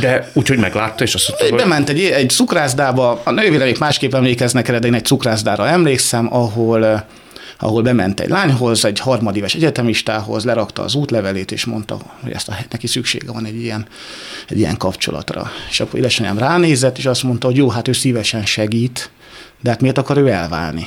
De úgyhogy meglátta, és azt mondta, hogy... Bement egy, egy cukrászdába, a nővéremék másképp emlékeznek erre, de én egy cukrászdára emlékszem, ahol ahol bement egy lányhoz, egy harmadéves egyetemistához, lerakta az útlevelét, és mondta, hogy ezt a, neki szüksége van egy ilyen, egy ilyen kapcsolatra. És akkor édesanyám ránézett, és azt mondta, hogy jó, hát ő szívesen segít, de hát miért akar ő elválni?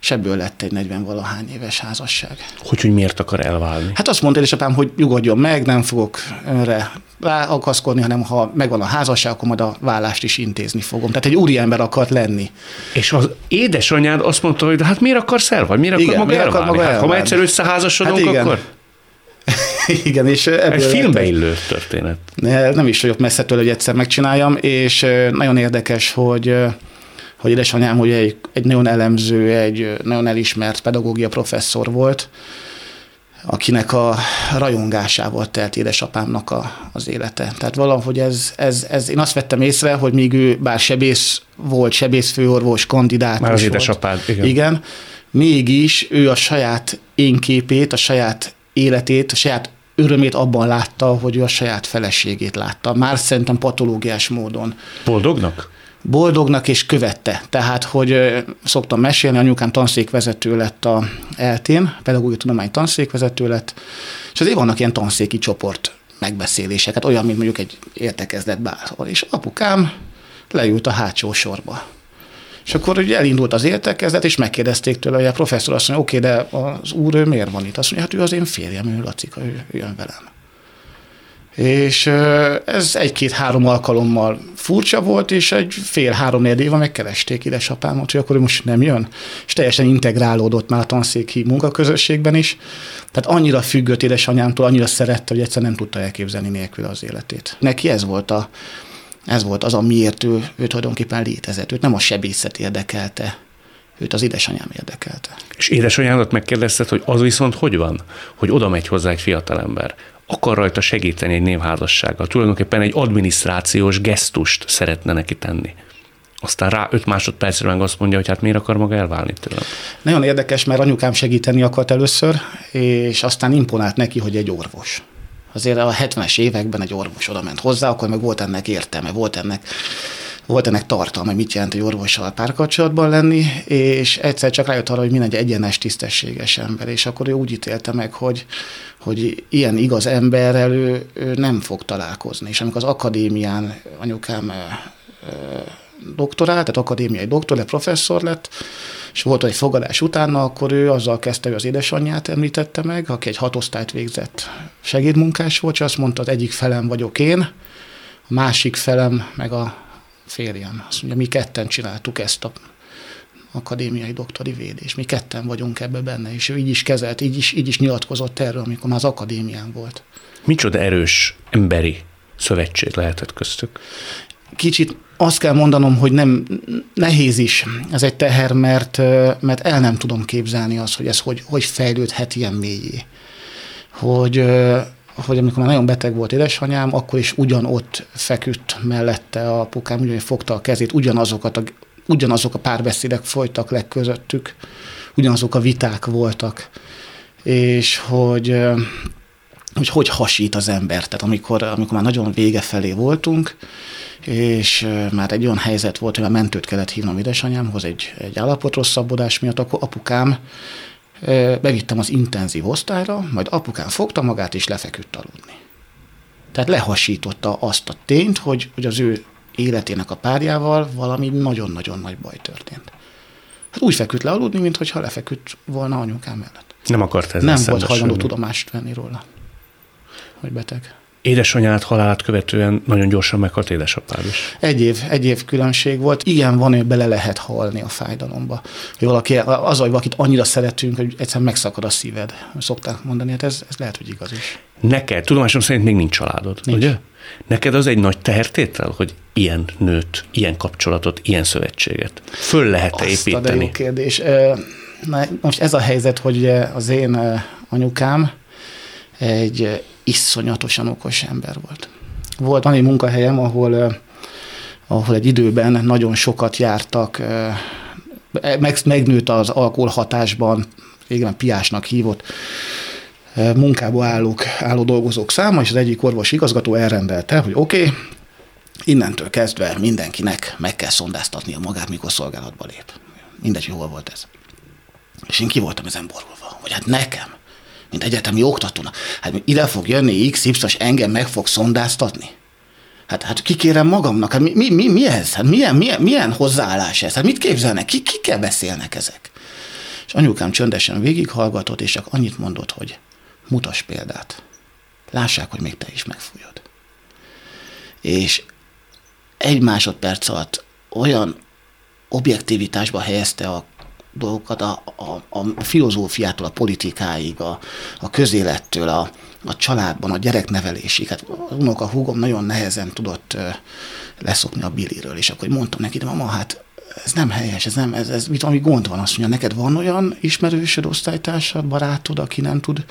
és ebből lett egy 40-valahány éves házasság. Hogy, hogy miért akar elválni? Hát azt mondta édesapám, hogy nyugodjon meg, nem fogok önre ráakaszkodni, hanem ha megvan a házasság, akkor majd a vállást is intézni fogom. Tehát egy úriember akart lenni. És az édesanyád azt mondta, hogy de hát miért akarsz elválni? Miért akar igen, maga miért elválni? Akar maga hát, elválni? ha egyszer összeházasodunk, hát igen. akkor... Igen, és ebből Egy filmbe illő történet. Nem is vagyok messze tőle, hogy egyszer megcsináljam, és nagyon érdekes, hogy hogy édesanyám hogy egy, egy nagyon elemző, egy nagyon elismert pedagógia professzor volt, akinek a rajongásával telt édesapámnak a, az élete. Tehát valahogy ez, ez, ez, én azt vettem észre, hogy míg ő bár sebész volt, sebészfőorvos, kandidát. Már az édesapád, igen. igen. Mégis ő a saját énképét, a saját életét, a saját örömét abban látta, hogy ő a saját feleségét látta. Már szerintem patológiás módon. Boldognak? Boldognak és követte. Tehát, hogy szoktam mesélni, anyukám tanszékvezető lett a eltén, pedagógiai tudomány tanszékvezető lett, és azért vannak ilyen tanszéki csoport megbeszélések, hát olyan, mint mondjuk egy értekezlet bárhol. És apukám leült a hátsó sorba. És akkor ugye elindult az értekezlet, és megkérdezték tőle, hogy a professzor azt mondja, oké, de az úr ő miért van itt? Azt mondja, hát ő az én férjem, ő Lacika, ő jön velem. És ez egy-két-három alkalommal furcsa volt, és egy fél-három éve megkeresték édesapámot, hogy akkor most nem jön. És teljesen integrálódott már a tanszéki munkaközösségben is. Tehát annyira függött édesanyámtól, annyira szerette, hogy egyszer nem tudta elképzelni nélkül az életét. Neki ez volt a, ez volt az, amiért ő, ő tulajdonképpen létezett. Őt nem a sebészet érdekelte, őt az édesanyám érdekelte. És édesanyámat megkérdezted, hogy az viszont hogy van, hogy oda megy hozzá egy fiatalember, akar rajta segíteni egy névházassággal. Tulajdonképpen egy adminisztrációs gesztust szeretne neki tenni. Aztán rá öt másodpercre meg azt mondja, hogy hát miért akar maga elválni tőlem. Nagyon érdekes, mert anyukám segíteni akart először, és aztán imponált neki, hogy egy orvos. Azért a 70-es években egy orvos oda ment hozzá, akkor meg volt ennek értelme, volt ennek volt ennek tartalma, mit jelent egy orvossal párkapcsolatban lenni, és egyszer csak rájött arra, hogy mind egy egyenes, tisztességes ember, és akkor ő úgy ítélte meg, hogy, hogy ilyen igaz emberrel ő, ő nem fog találkozni. És amikor az akadémián anyukám doktorát, tehát akadémiai doktor, lett, professzor lett, és volt egy fogadás utána, akkor ő azzal kezdte, hogy az édesanyját említette meg, aki egy hatosztályt végzett segédmunkás volt, és azt mondta, az egyik felem vagyok én, a másik felem meg a férjem. Azt mondja, mi ketten csináltuk ezt a akadémiai doktori védés. Mi ketten vagyunk ebbe benne, és ő így is kezelt, így is, így is nyilatkozott erről, amikor már az akadémián volt. Micsoda erős emberi szövetség lehetett köztük? Kicsit azt kell mondanom, hogy nem nehéz is ez egy teher, mert, mert el nem tudom képzelni azt, hogy ez hogy, hogy fejlődhet ilyen mélyé. Hogy, hogy amikor már nagyon beteg volt édesanyám, akkor is ugyanott feküdt mellette a apukám, ugyanúgy fogta a kezét, ugyanazokat a, ugyanazok a párbeszédek folytak le közöttük, ugyanazok a viták voltak, és hogy hogy hogy hasít az ember. Tehát amikor, amikor már nagyon vége felé voltunk, és már egy olyan helyzet volt, hogy a mentőt kellett hívnom édesanyámhoz egy, egy állapotrosszabbodás miatt, akkor apukám bevittem az intenzív osztályra, majd apukám fogta magát és lefeküdt aludni. Tehát lehasította azt a tényt, hogy, hogy az ő életének a párjával valami nagyon-nagyon nagy baj történt. Hát úgy feküdt le aludni, mintha lefeküdt volna anyukám mellett. Nem akart ez Nem volt hajlandó tudomást venni róla, hogy beteg. Édesanyád halálát követően nagyon gyorsan meghalt édesapád is. Egy év, egy év különbség volt. Igen, van, hogy bele lehet halni a fájdalomba. Hogy valaki, az, hogy valakit annyira szeretünk, hogy egyszerűen megszakad a szíved. Szokták mondani, hát ez, ez lehet, hogy igaz is. Neked, tudomásom szerint még nincs családod, nincs. ugye? Neked az egy nagy tehertétel, hogy ilyen nőt, ilyen kapcsolatot, ilyen szövetséget föl lehet-e Azt építeni? A jó kérdés. Na, most ez a helyzet, hogy az én anyukám egy iszonyatosan okos ember volt. Volt, van egy munkahelyem, ahol, ahol egy időben nagyon sokat jártak, meg, megnőtt az alkoholhatásban, régen piásnak hívott munkába állók, álló dolgozók száma, és az egyik orvos igazgató elrendelte, hogy oké, okay, innentől kezdve mindenkinek meg kell szondáztatnia magát, mikor szolgálatba lép. Mindegy, hol volt ez. És én ki voltam ezen borulva, hogy hát nekem mint egyetemi oktatónak. Hát ide fog jönni X, Y, engem meg fog szondáztatni. Hát, hát kikérem magamnak, hát mi, mi, mi, mi ez? Hát milyen, milyen, milyen hozzáállás ez? Hát mit képzelnek? Ki, kikkel beszélnek ezek? És anyukám csöndesen végighallgatott, és csak annyit mondott, hogy mutas példát. Lássák, hogy még te is megfújod. És egy másodperc alatt olyan objektivitásba helyezte a dolgokat a, a, a filozófiától a politikáig, a, a közélettől, a, a családban, a gyereknevelésig. Hát a húgom nagyon nehezen tudott leszokni a biliről, és akkor mondtam neki, de mama, hát ez nem helyes, ez nem, ez, ez mit valami gond van. Azt mondja, neked van olyan ismerősöd, osztálytársad, barátod, aki nem tud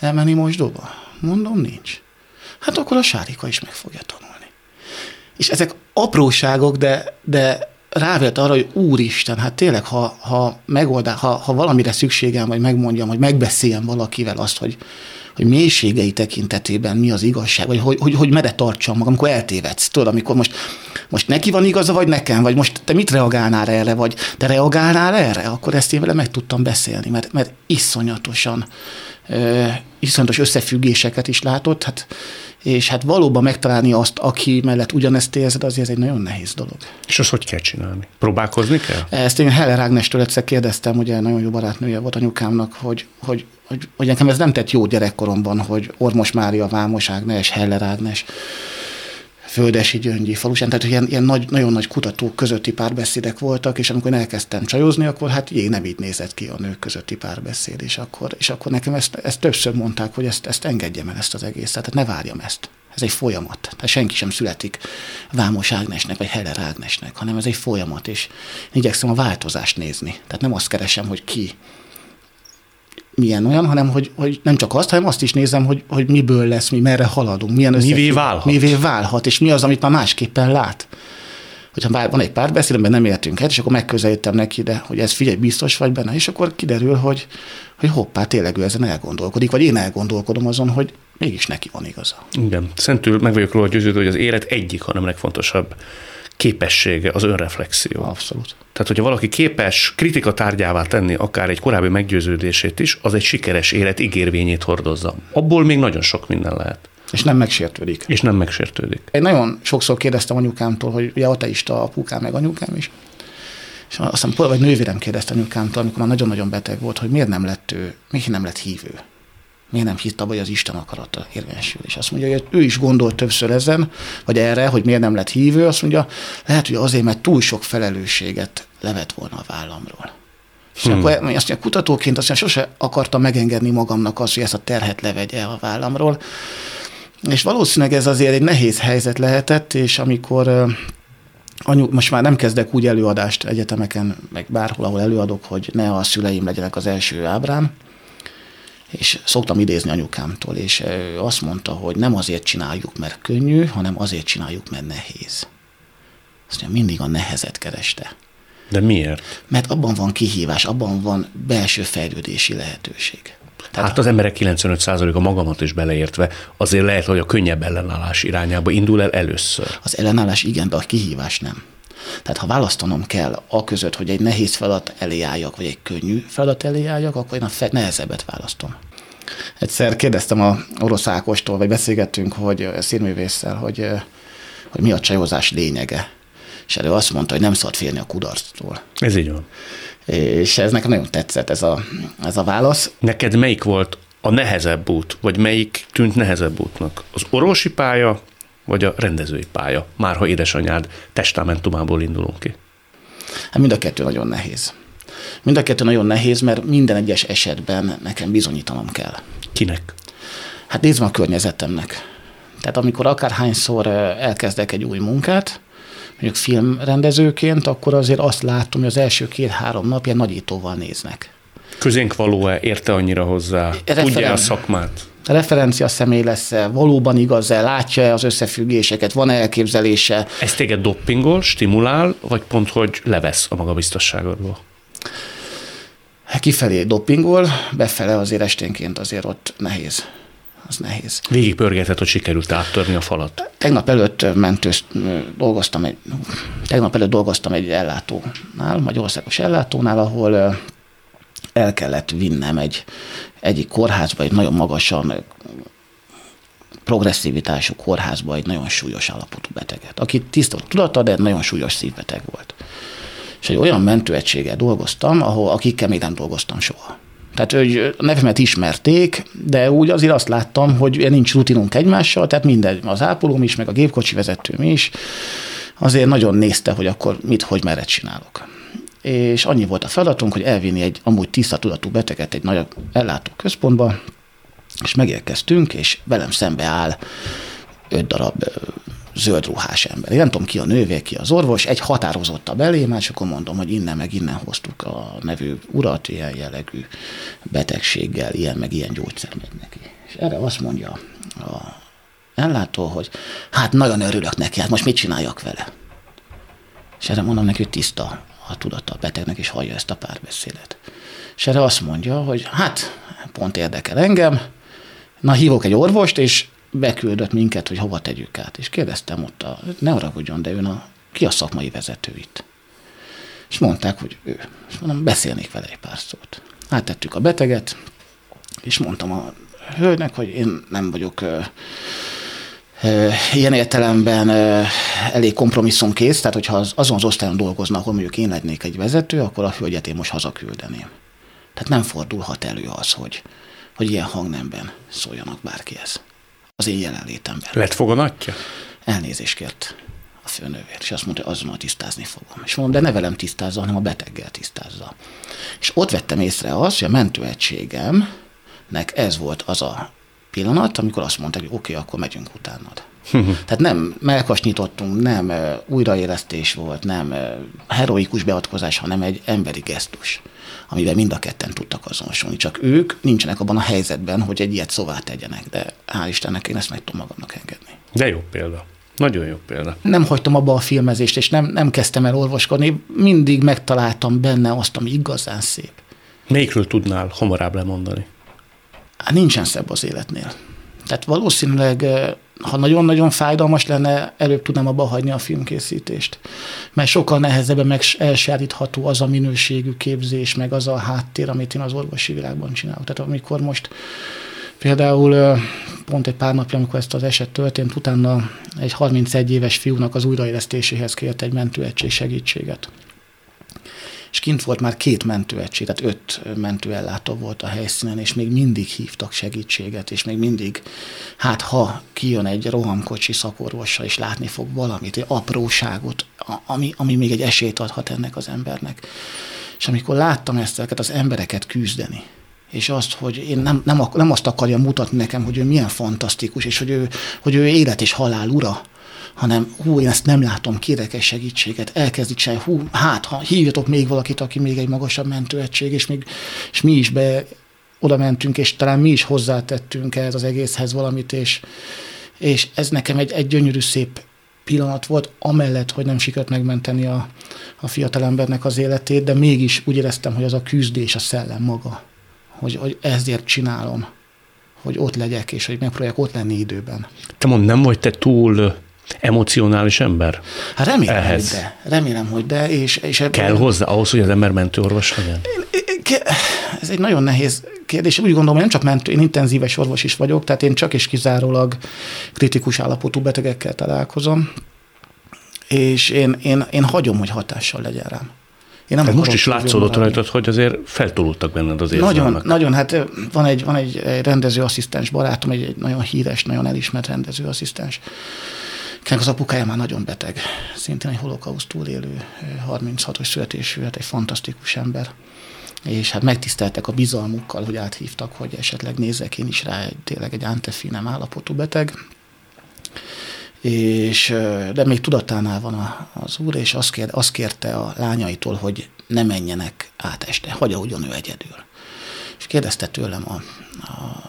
elmenni mosdóba? Mondom, nincs. Hát akkor a Sárika is meg fogja tanulni. És ezek apróságok, de, de rávett arra, hogy úristen, hát tényleg, ha, ha megoldá, ha, ha valamire szükségem, vagy megmondjam, vagy megbeszéljem valakivel azt, hogy, hogy mélységei tekintetében mi az igazság, vagy hogy, hogy, hogy mere tartsam magam, amikor eltévedsz. Tudod, amikor most, most neki van igaza, vagy nekem, vagy most te mit reagálnál erre, vagy te reagálnál erre, akkor ezt én vele meg tudtam beszélni, mert, mert iszonyatosan, ö, iszonyatos összefüggéseket is látott, hát és hát valóban megtalálni azt, aki mellett ugyanezt érzed, azért ez egy nagyon nehéz dolog. És azt hogy kell csinálni? Próbálkozni kell? Ezt én Heller Ágnestől egyszer kérdeztem, ugye nagyon jó barátnője volt anyukámnak, hogy, hogy, hogy, hogy nekem ez nem tett jó gyerekkoromban, hogy Ormos Mária, Vámos Ágnes, Heller Ágnes, Földesi Gyöngyi falusán, tehát ilyen, ilyen nagy, nagyon nagy kutatók közötti párbeszédek voltak, és amikor én elkezdtem csajozni, akkor hát jé, nem így nézett ki a nők közötti párbeszéd, és akkor, és akkor nekem ezt, ezt többször mondták, hogy ezt, ezt engedjem el ezt az egészet, tehát ne várjam ezt. Ez egy folyamat. Tehát senki sem születik Vámos Ágnesnek, vagy Heller Ágnesnek, hanem ez egy folyamat, és igyekszem a változást nézni. Tehát nem azt keresem, hogy ki milyen olyan, hanem hogy, hogy nem csak azt, hanem azt is nézem, hogy, hogy miből lesz, mi merre haladunk, milyen Mivé válhat. Mivé válhat, és mi az, amit már másképpen lát. Hogyha van egy párbeszéd, amiben nem értünk el, és akkor megközelítem neki, de hogy ez figyelj, biztos vagy benne, és akkor kiderül, hogy, hogy hoppá, tényleg ő ezen elgondolkodik, vagy én elgondolkodom azon, hogy mégis neki van igaza. Igen, szentül meg vagyok róla győződő, hogy az élet egyik, hanem legfontosabb képessége az önreflexió. Abszolút. Tehát, hogyha valaki képes kritika tárgyává tenni akár egy korábbi meggyőződését is, az egy sikeres élet ígérvényét hordozza. Abból még nagyon sok minden lehet. És nem megsértődik. És nem megsértődik. Én nagyon sokszor kérdeztem anyukámtól, hogy ugye ateista apukám, meg anyukám is. És azt hiszem, vagy nővérem kérdezte anyukámtól, amikor már nagyon-nagyon beteg volt, hogy miért nem lett ő, miért nem lett hívő miért nem hitt abba, hogy az Isten akarata érvényesül. És azt mondja, hogy ő is gondolt többször ezen, vagy erre, hogy miért nem lett hívő, azt mondja, lehet, hogy azért, mert túl sok felelősséget levet volna a vállamról. És hmm. akkor azt mondja, kutatóként azt mondja, sose akartam megengedni magamnak azt, hogy ezt a terhet levegye a vállamról. És valószínűleg ez azért egy nehéz helyzet lehetett, és amikor anyu, most már nem kezdek úgy előadást egyetemeken, meg bárhol, ahol előadok, hogy ne a szüleim legyenek az első ábrám, és szoktam idézni anyukámtól, és azt mondta, hogy nem azért csináljuk, mert könnyű, hanem azért csináljuk, mert nehéz. Azt mondja, mindig a nehezet kereste. De miért? Mert abban van kihívás, abban van belső fejlődési lehetőség. Tehát hát az emberek 95%-a magamat is beleértve azért lehet, hogy a könnyebb ellenállás irányába indul el először. Az ellenállás igen, de a kihívás nem. Tehát ha választanom kell a között, hogy egy nehéz feladat elé álljak, vagy egy könnyű feladat elé álljak, akkor én a fe- nehezebbet választom. Egyszer kérdeztem a orosz Ákostól, vagy beszélgettünk, hogy színművésszel, hogy, hogy mi a csajozás lényege. És erről azt mondta, hogy nem szabad félni a kudarctól. Ez így van. És ez nekem nagyon tetszett ez a, ez a válasz. Neked melyik volt a nehezebb út, vagy melyik tűnt nehezebb útnak? Az orvosi pálya, vagy a rendezői pálya? Már ha édesanyád testamentumából indulunk ki. Hát mind a kettő nagyon nehéz. Mind a kettő nagyon nehéz, mert minden egyes esetben nekem bizonyítanom kell. Kinek? Hát nézd a környezetemnek. Tehát amikor akárhányszor elkezdek egy új munkát, mondjuk filmrendezőként, akkor azért azt látom, hogy az első két-három nap ilyen nagyítóval néznek. Közénk való-e, érte annyira hozzá, Referen- tudja a szakmát? Referencia személy lesz -e, valóban igaz-e, látja az összefüggéseket, van-e elképzelése. Ez téged doppingol, stimulál, vagy pont, hogy levesz a magabiztosságodból? Hát kifelé doppingol, befele azért esténként azért ott nehéz. Az nehéz. Végig pörgetett, hogy sikerült áttörni a falat. Tegnap előtt mentős, dolgoztam egy, tegnap előtt dolgoztam egy ellátónál, Magyarországos ellátónál, ahol el kellett vinnem egy egyik kórházba, egy nagyon magasan progresszivitású kórházba egy nagyon súlyos állapotú beteget, aki tiszta tudata, de nagyon súlyos szívbeteg volt. És egy olyan mentőegységgel dolgoztam, ahol akikkel még nem dolgoztam soha. Tehát hogy a nevemet ismerték, de úgy azért azt láttam, hogy nincs rutinunk egymással, tehát minden, az ápolóm is, meg a gépkocsi vezetőm is, azért nagyon nézte, hogy akkor mit, hogy merre csinálok. És annyi volt a feladatunk, hogy elvinni egy amúgy tiszta tudatú beteget egy nagy ellátó központba, és megérkeztünk, és velem szembe áll öt darab zöld ruhás ember. Én nem tudom ki a nővé, ki az orvos, egy határozott a belém, és akkor mondom, hogy innen meg innen hoztuk a nevű urat, ilyen jellegű betegséggel, ilyen meg ilyen gyógyszer megy neki. És erre azt mondja a ellátó, hogy hát nagyon örülök neki, hát most mit csináljak vele? És erre mondom neki, hogy tiszta a tudata a betegnek, és hallja ezt a párbeszédet. És erre azt mondja, hogy hát pont érdekel engem, na hívok egy orvost, és beküldött minket, hogy hova tegyük át. És kérdeztem ott, a, ne haragudjon, de ön a, ki a szakmai vezető itt? És mondták, hogy ő. És mondom, beszélnék vele egy pár szót. Áttettük a beteget, és mondtam a hölgynek, hogy én nem vagyok ilyen értelemben elég kompromisszumkész, tehát hogyha az, azon az osztályon dolgozna, ahol mondjuk én lennék egy vezető, akkor a hölgyet én most hazaküldeném. Tehát nem fordulhat elő az, hogy, hogy ilyen hangnemben szóljanak bárkihez az én jelenlétemben. Lett foganatja? Elnézést kért a főnővér, és azt mondta, hogy azonnal tisztázni fogom. És mondom, de ne velem tisztázza, hanem a beteggel tisztázza. És ott vettem észre azt, hogy a mentőegységemnek ez volt az a pillanat, amikor azt mondták, hogy oké, okay, akkor megyünk utánad. Tehát nem melkas nyitottunk, nem újraélesztés volt, nem heroikus beavatkozás, hanem egy emberi gesztus amivel mind a ketten tudtak azonosulni. Csak ők nincsenek abban a helyzetben, hogy egy ilyet szóvá tegyenek, de hál' Istennek én ezt meg tudom magamnak engedni. De jó példa. Nagyon jó példa. Nem hagytam abba a filmezést, és nem, nem kezdtem el olvaskodni, mindig megtaláltam benne azt, ami igazán szép. Melyikről tudnál hamarabb lemondani? Hát nincsen szebb az életnél. Tehát valószínűleg ha nagyon-nagyon fájdalmas lenne, előbb tudnám abba hagyni a filmkészítést. Mert sokkal nehezebben meg elsárítható az a minőségű képzés, meg az a háttér, amit én az orvosi világban csinálok. Tehát amikor most például pont egy pár napja, amikor ezt az eset történt, utána egy 31 éves fiúnak az újraélesztéséhez kért egy mentőegység segítséget és kint volt már két mentőegység, tehát öt mentőellátó volt a helyszínen, és még mindig hívtak segítséget, és még mindig, hát ha kijön egy rohamkocsi szakorvosa, és látni fog valamit, egy apróságot, ami, ami még egy esélyt adhat ennek az embernek. És amikor láttam ezt az embereket küzdeni, és azt, hogy én nem, nem, nem azt akarja mutatni nekem, hogy ő milyen fantasztikus, és hogy ő, hogy ő élet és halál ura, hanem hú, én ezt nem látom, kérek egy segítséget, elkezdi csinálni, hú, hát, ha hívjatok még valakit, aki még egy magasabb mentőegység, és, még, és mi is be oda mentünk, és talán mi is hozzátettünk ehhez az egészhez valamit, és, és ez nekem egy, egy gyönyörű szép pillanat volt, amellett, hogy nem sikerült megmenteni a, a fiatalembernek az életét, de mégis úgy éreztem, hogy az a küzdés, a szellem maga, hogy, hogy ezért csinálom, hogy ott legyek, és hogy megpróbáljak ott lenni időben. Te mond, nem vagy te túl emocionális ember? Hát remélem, Ehhez. hogy de. Remélem, hogy de. És, és ebből Kell hozzá ahhoz, hogy az ember mentőorvos legyen? Ez egy nagyon nehéz kérdés. Úgy gondolom, hogy nem csak mentő, én intenzíves orvos is vagyok, tehát én csak és kizárólag kritikus állapotú betegekkel találkozom, és én, én, én hagyom, hogy hatással legyen rám. Én nem most is látszódott rajtad, hogy azért feltolódtak benned az érzelmek. Nagyon, nagyon, hát van egy, van egy, egy rendezőasszisztens barátom, egy, egy nagyon híres, nagyon elismert rendezőasszisztens, akinek az apukája már nagyon beteg, szintén egy holokauszt túlélő, 36-os születésű, hát egy fantasztikus ember és hát megtiszteltek a bizalmukkal, hogy áthívtak, hogy esetleg nézzek én is rá, egy, tényleg egy antefinem állapotú beteg, és, de még tudatánál van az úr, és azt, kér, azt kérte a lányaitól, hogy ne menjenek át este, hagyja ugyan ő egyedül. És kérdezte tőlem a, a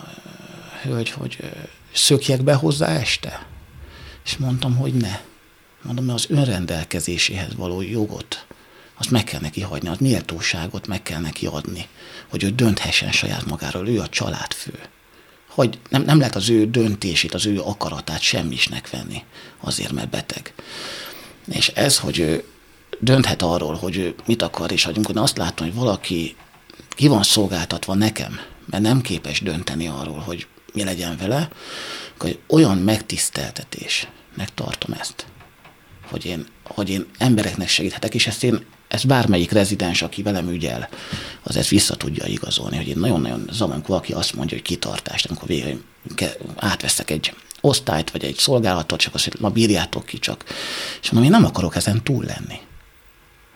hölgy, hogy szökjek be hozzá este? És mondtam, hogy ne. Mondom, mert az önrendelkezéséhez való jogot azt meg kell neki hagyni, az méltóságot meg kell neki adni, hogy ő dönthessen saját magáról, ő a családfő. Hogy nem, nem lehet az ő döntését, az ő akaratát semmisnek venni, azért, mert beteg. És ez, hogy ő dönthet arról, hogy ő mit akar, és hogy amikor azt látom, hogy valaki ki van szolgáltatva nekem, mert nem képes dönteni arról, hogy mi legyen vele, akkor olyan megtiszteltetésnek tartom ezt, hogy én, hogy én embereknek segíthetek, és ezt én ezt bármelyik rezidens, aki velem ügyel, az ezt vissza tudja igazolni, hogy én nagyon-nagyon zavar, amikor valaki azt mondja, hogy kitartást, amikor végül átveszek egy osztályt, vagy egy szolgálatot, csak azt, hogy ma bírjátok ki csak. És mondom, én nem akarok ezen túl lenni.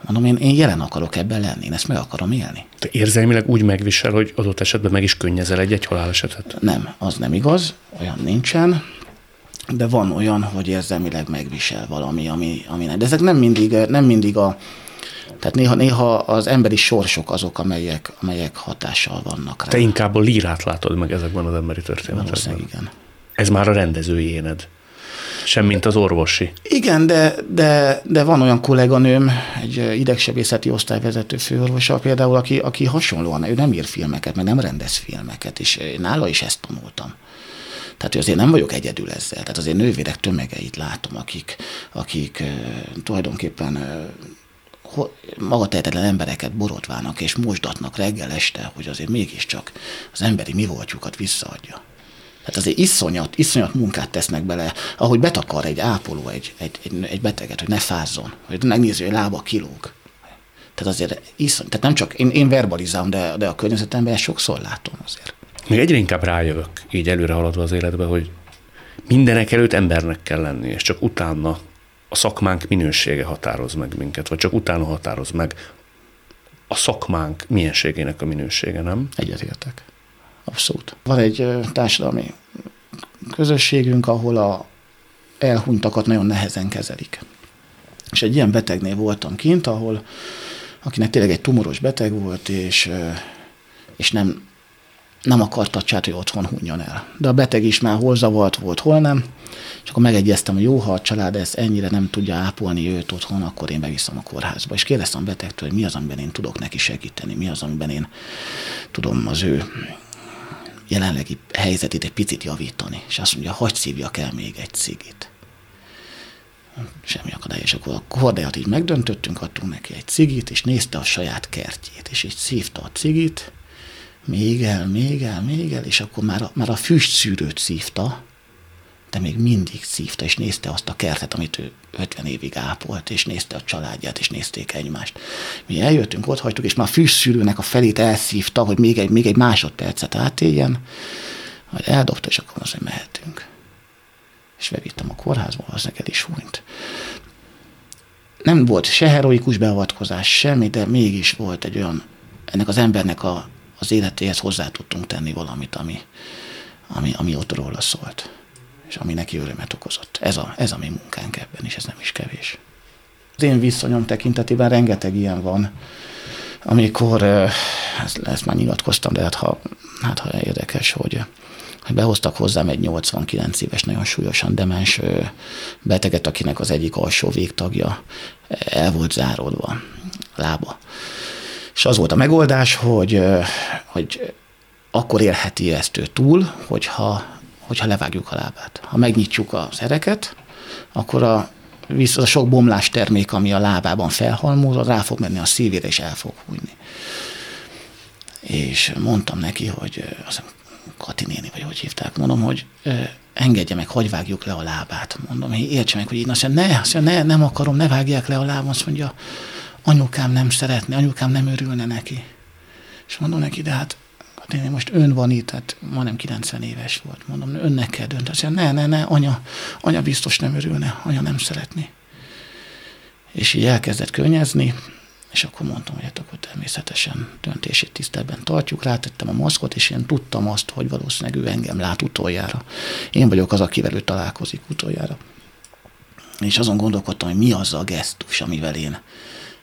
Mondom, én, én jelen akarok ebben lenni, én ezt meg akarom élni. Te érzelmileg úgy megvisel, hogy adott esetben meg is könnyezel egy-egy halálesetet? Nem, az nem igaz, olyan nincsen de van olyan, hogy érzelmileg megvisel valami, ami, ami nem. De ezek nem mindig, nem mindig a, tehát néha, néha az emberi sorsok azok, amelyek, amelyek hatással vannak rá. Te inkább a lírát látod meg ezekben az emberi történetekben. igen. Ez már a rendezői éned. Sem, mint az orvosi. Igen, de, de, de van olyan kolléganőm, egy idegsebészeti osztályvezető főorvosa például, aki, aki hasonlóan, ő nem ír filmeket, meg nem rendez filmeket, és nála is ezt tanultam. Tehát azért nem vagyok egyedül ezzel. Tehát azért nővérek tömegeit látom, akik, akik tulajdonképpen magatehetetlen embereket borotvának és mosdatnak reggel este, hogy azért mégiscsak az emberi mi voltjukat visszaadja. Tehát azért iszonyat, iszonyat munkát tesznek bele, ahogy betakar egy ápoló egy, egy, egy, egy beteget, hogy ne fázzon, hogy megnézi, hogy lába kilóg. Tehát azért iszony, tehát nem csak én, én verbalizálom, de, de a környezetemben ezt sokszor látom azért. Még egyre inkább rájövök, így előre haladva az életbe, hogy mindenek előtt embernek kell lenni, és csak utána a szakmánk minősége határoz meg minket, vagy csak utána határoz meg a szakmánk mienségének a minősége, nem? Egyetértek. Abszolút. Van egy társadalmi közösségünk, ahol a elhunytakat nagyon nehezen kezelik. És egy ilyen betegnél voltam kint, ahol akinek tényleg egy tumoros beteg volt, és, és nem, nem akarta csát, hogy otthon hunjon el. De a beteg is már hol zavart volt, hol nem, és akkor megegyeztem, hogy jó, ha a család ezt ennyire nem tudja ápolni őt otthon, akkor én beviszem a kórházba. És kérdeztem a betegtől, hogy mi az, amiben én tudok neki segíteni, mi az, amiben én tudom az ő jelenlegi helyzetét egy picit javítani. És azt mondja, hagyj szívjak el még egy cigit. Semmi akadály, és akkor a kordájat így megdöntöttünk, adtunk neki egy cigit, és nézte a saját kertjét, és így szívta a cigit, még el, még el, még el, és akkor már a, már a füstszűrőt szívta, de még mindig szívta, és nézte azt a kertet, amit ő 50 évig ápolt, és nézte a családját, és nézték egymást. Mi eljöttünk, ott hagytuk, és már a fűszűrőnek a felét elszívta, hogy még egy, még egy másodpercet átéljen, majd eldobta, és akkor azt, hogy mehetünk. És bevittem a kórházba, az neked is fújt. Nem volt se heroikus beavatkozás, semmi, de mégis volt egy olyan, ennek az embernek a, az életéhez hozzá tudtunk tenni valamit, ami, ami, ami ott róla szólt és ami neki örömet okozott. Ez a, ez a mi munkánk ebben, és ez nem is kevés. Az én viszonyom tekintetében rengeteg ilyen van, amikor, ezt, ezt már nyilatkoztam, de hát ha, hát ha érdekes, hogy hogy behoztak hozzám egy 89 éves, nagyon súlyosan demens beteget, akinek az egyik alsó végtagja el volt záródva, lába. És az volt a megoldás, hogy, hogy akkor élheti ezt ő túl, hogyha, hogyha levágjuk a lábát. Ha megnyitjuk a szereket, akkor a, viszont a sok bomlás termék, ami a lábában felhalmozód, rá fog menni a szívére, és el fog hújni. És mondtam neki, hogy azt Kati néni, vagy hogy hívták, mondom, hogy engedje meg, hogy vágjuk le a lábát. Mondom, értse meg, hogy én azt mondja, ne, azt mondja, ne, nem akarom, ne vágják le a lábam. Azt mondja, anyukám nem szeretne, anyukám nem örülne neki. És mondom neki, de hát Katini, most ön van itt, tehát majdnem 90 éves volt. Mondom, önnek kell dönteni. Ne, ne, ne, anya, anya biztos nem örülne, anya nem szeretni. És így elkezdett könnyezni, és akkor mondtam, hogy hát akkor természetesen döntését tisztelben tartjuk, rátettem a maszkot, és én tudtam azt, hogy valószínűleg ő engem lát utoljára. Én vagyok az, akivel ő találkozik utoljára. És azon gondolkodtam, hogy mi az a gesztus, amivel én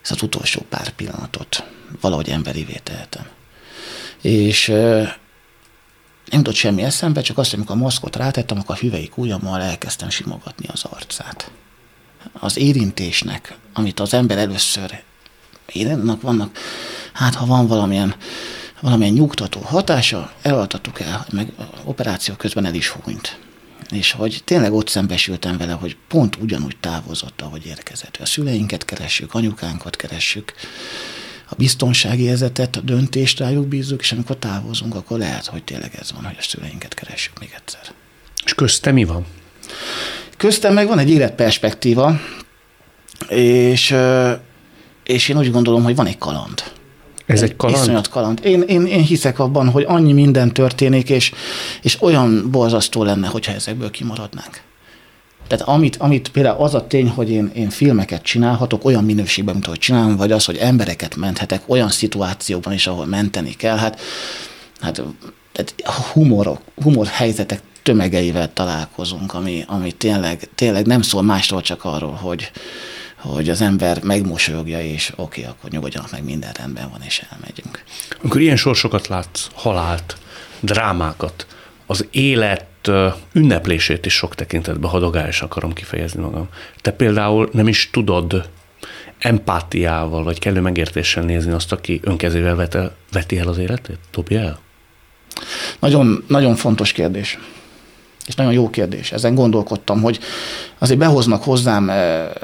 ezt az utolsó pár pillanatot valahogy emberivé tehetem. És nem tudott semmi eszembe, csak azt, amikor a maszkot rátettem, akkor a hüveik ujjammal elkezdtem simogatni az arcát. Az érintésnek, amit az ember először érennek vannak, hát ha van valamilyen, valamilyen nyugtató hatása, elaltattuk el, meg operáció közben el is húnyt. És hogy tényleg ott szembesültem vele, hogy pont ugyanúgy távozott, ahogy érkezett. A szüleinket keressük, anyukánkat keressük, a biztonsági érzetet, a döntést rájuk bízzuk, és amikor távozunk, akkor lehet, hogy tényleg ez van, hogy a szüleinket keressük még egyszer. És köztem mi van? Köztem meg van egy életperspektíva, és és én úgy gondolom, hogy van egy kaland. Ez egy kaland? Iszonyat kaland. Én, én, én hiszek abban, hogy annyi minden történik, és, és olyan borzasztó lenne, hogyha ezekből kimaradnánk. Tehát amit, amit például az a tény, hogy én, én filmeket csinálhatok olyan minőségben, mint ahogy csinálom, vagy az, hogy embereket menthetek olyan szituációban is, ahol menteni kell, hát, hát tehát humor, humor helyzetek tömegeivel találkozunk, ami, ami tényleg, tényleg nem szól másról, csak arról, hogy, hogy az ember megmosolyogja, és oké, okay, akkor nyugodjanak meg, minden rendben van, és elmegyünk. Amikor ilyen sorsokat látsz, halált, drámákat, az élet ünneplését is sok tekintetben hadogályos akarom kifejezni magam. Te például nem is tudod empátiával, vagy kellő megértéssel nézni azt, aki önkezével vete, veti el az életét? Dobja el? Nagyon, nagyon fontos kérdés. És nagyon jó kérdés. Ezen gondolkodtam, hogy azért behoznak hozzám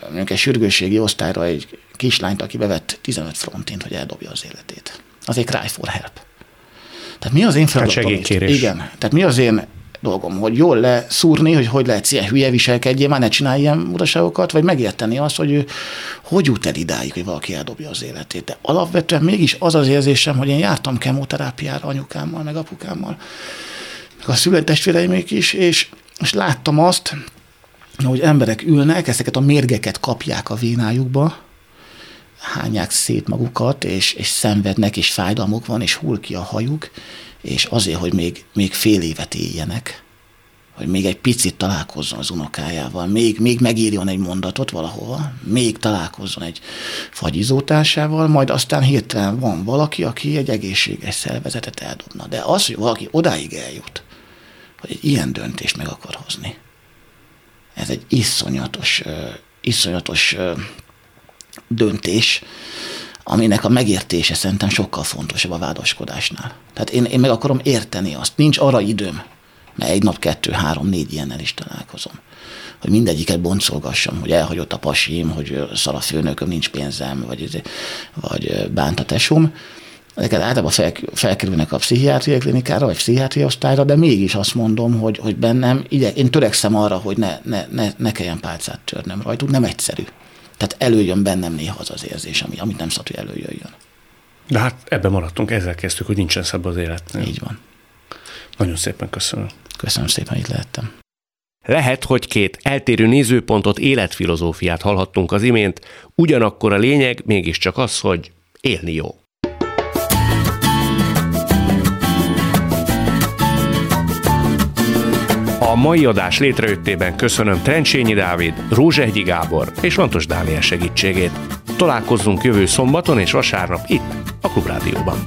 mondjuk egy sürgősségi osztályra egy kislányt, aki bevett 15 frontint, hogy eldobja az életét. Azért cry for help. Tehát mi az én feladatom? Igen. Tehát mi az én dolgom, hogy jól leszúrni, hogy hogy lehet ilyen hülye viselkedjél, már ne csinálj ilyen uraságokat, vagy megérteni azt, hogy ő hogy jut el idáig, hogy valaki eldobja az életét. De alapvetően mégis az az érzésem, hogy én jártam kemoterápiára anyukámmal, meg apukámmal, meg a születtestvéreimek is, és, és láttam azt, hogy emberek ülnek, ezeket a mérgeket kapják a vénájukba, hányák szét magukat, és, és szenvednek, és fájdalmuk van, és hull ki a hajuk, és azért, hogy még, még fél évet éljenek, hogy még egy picit találkozzon az unokájával, még, még megírjon egy mondatot valahova, még találkozzon egy fagyizótársával, majd aztán hirtelen van valaki, aki egy egészséges szervezetet eldobna. De az, hogy valaki odáig eljut, hogy egy ilyen döntést meg akar hozni. Ez egy iszonyatos, iszonyatos döntés, aminek a megértése szerintem sokkal fontosabb a vádaskodásnál. Tehát én, én meg akarom érteni azt. Nincs arra időm, mert egy nap kettő, három, négy ilyennel is találkozom. Hogy mindegyiket boncolgassam, hogy elhagyott a pasim, hogy szar a főnököm, nincs pénzem, vagy, vagy bánt a tesóm, ezeket általában fel, felkerülnek a pszichiátriai klinikára, vagy pszichiátriai osztályra, de mégis azt mondom, hogy, hogy bennem, igye, én törekszem arra, hogy ne, ne, ne, ne kelljen pálcát törnöm rajtuk, nem egyszerű. Tehát előjön bennem néha az az érzés, ami, amit nem szabad, hogy előjöjjön. De hát ebben maradtunk, ezzel kezdtük, hogy nincsen szabad az élet. Így van. Nagyon szépen köszönöm. Köszönöm szépen, itt lehettem. Lehet, hogy két eltérő nézőpontot, életfilozófiát hallhattunk az imént, ugyanakkor a lényeg mégiscsak az, hogy élni jó. A mai adás létrejöttében köszönöm Trencsényi Dávid, Rózsehgyi Gábor és Lantos Dániel segítségét. Találkozzunk jövő szombaton és vasárnap itt, a Klubrádióban.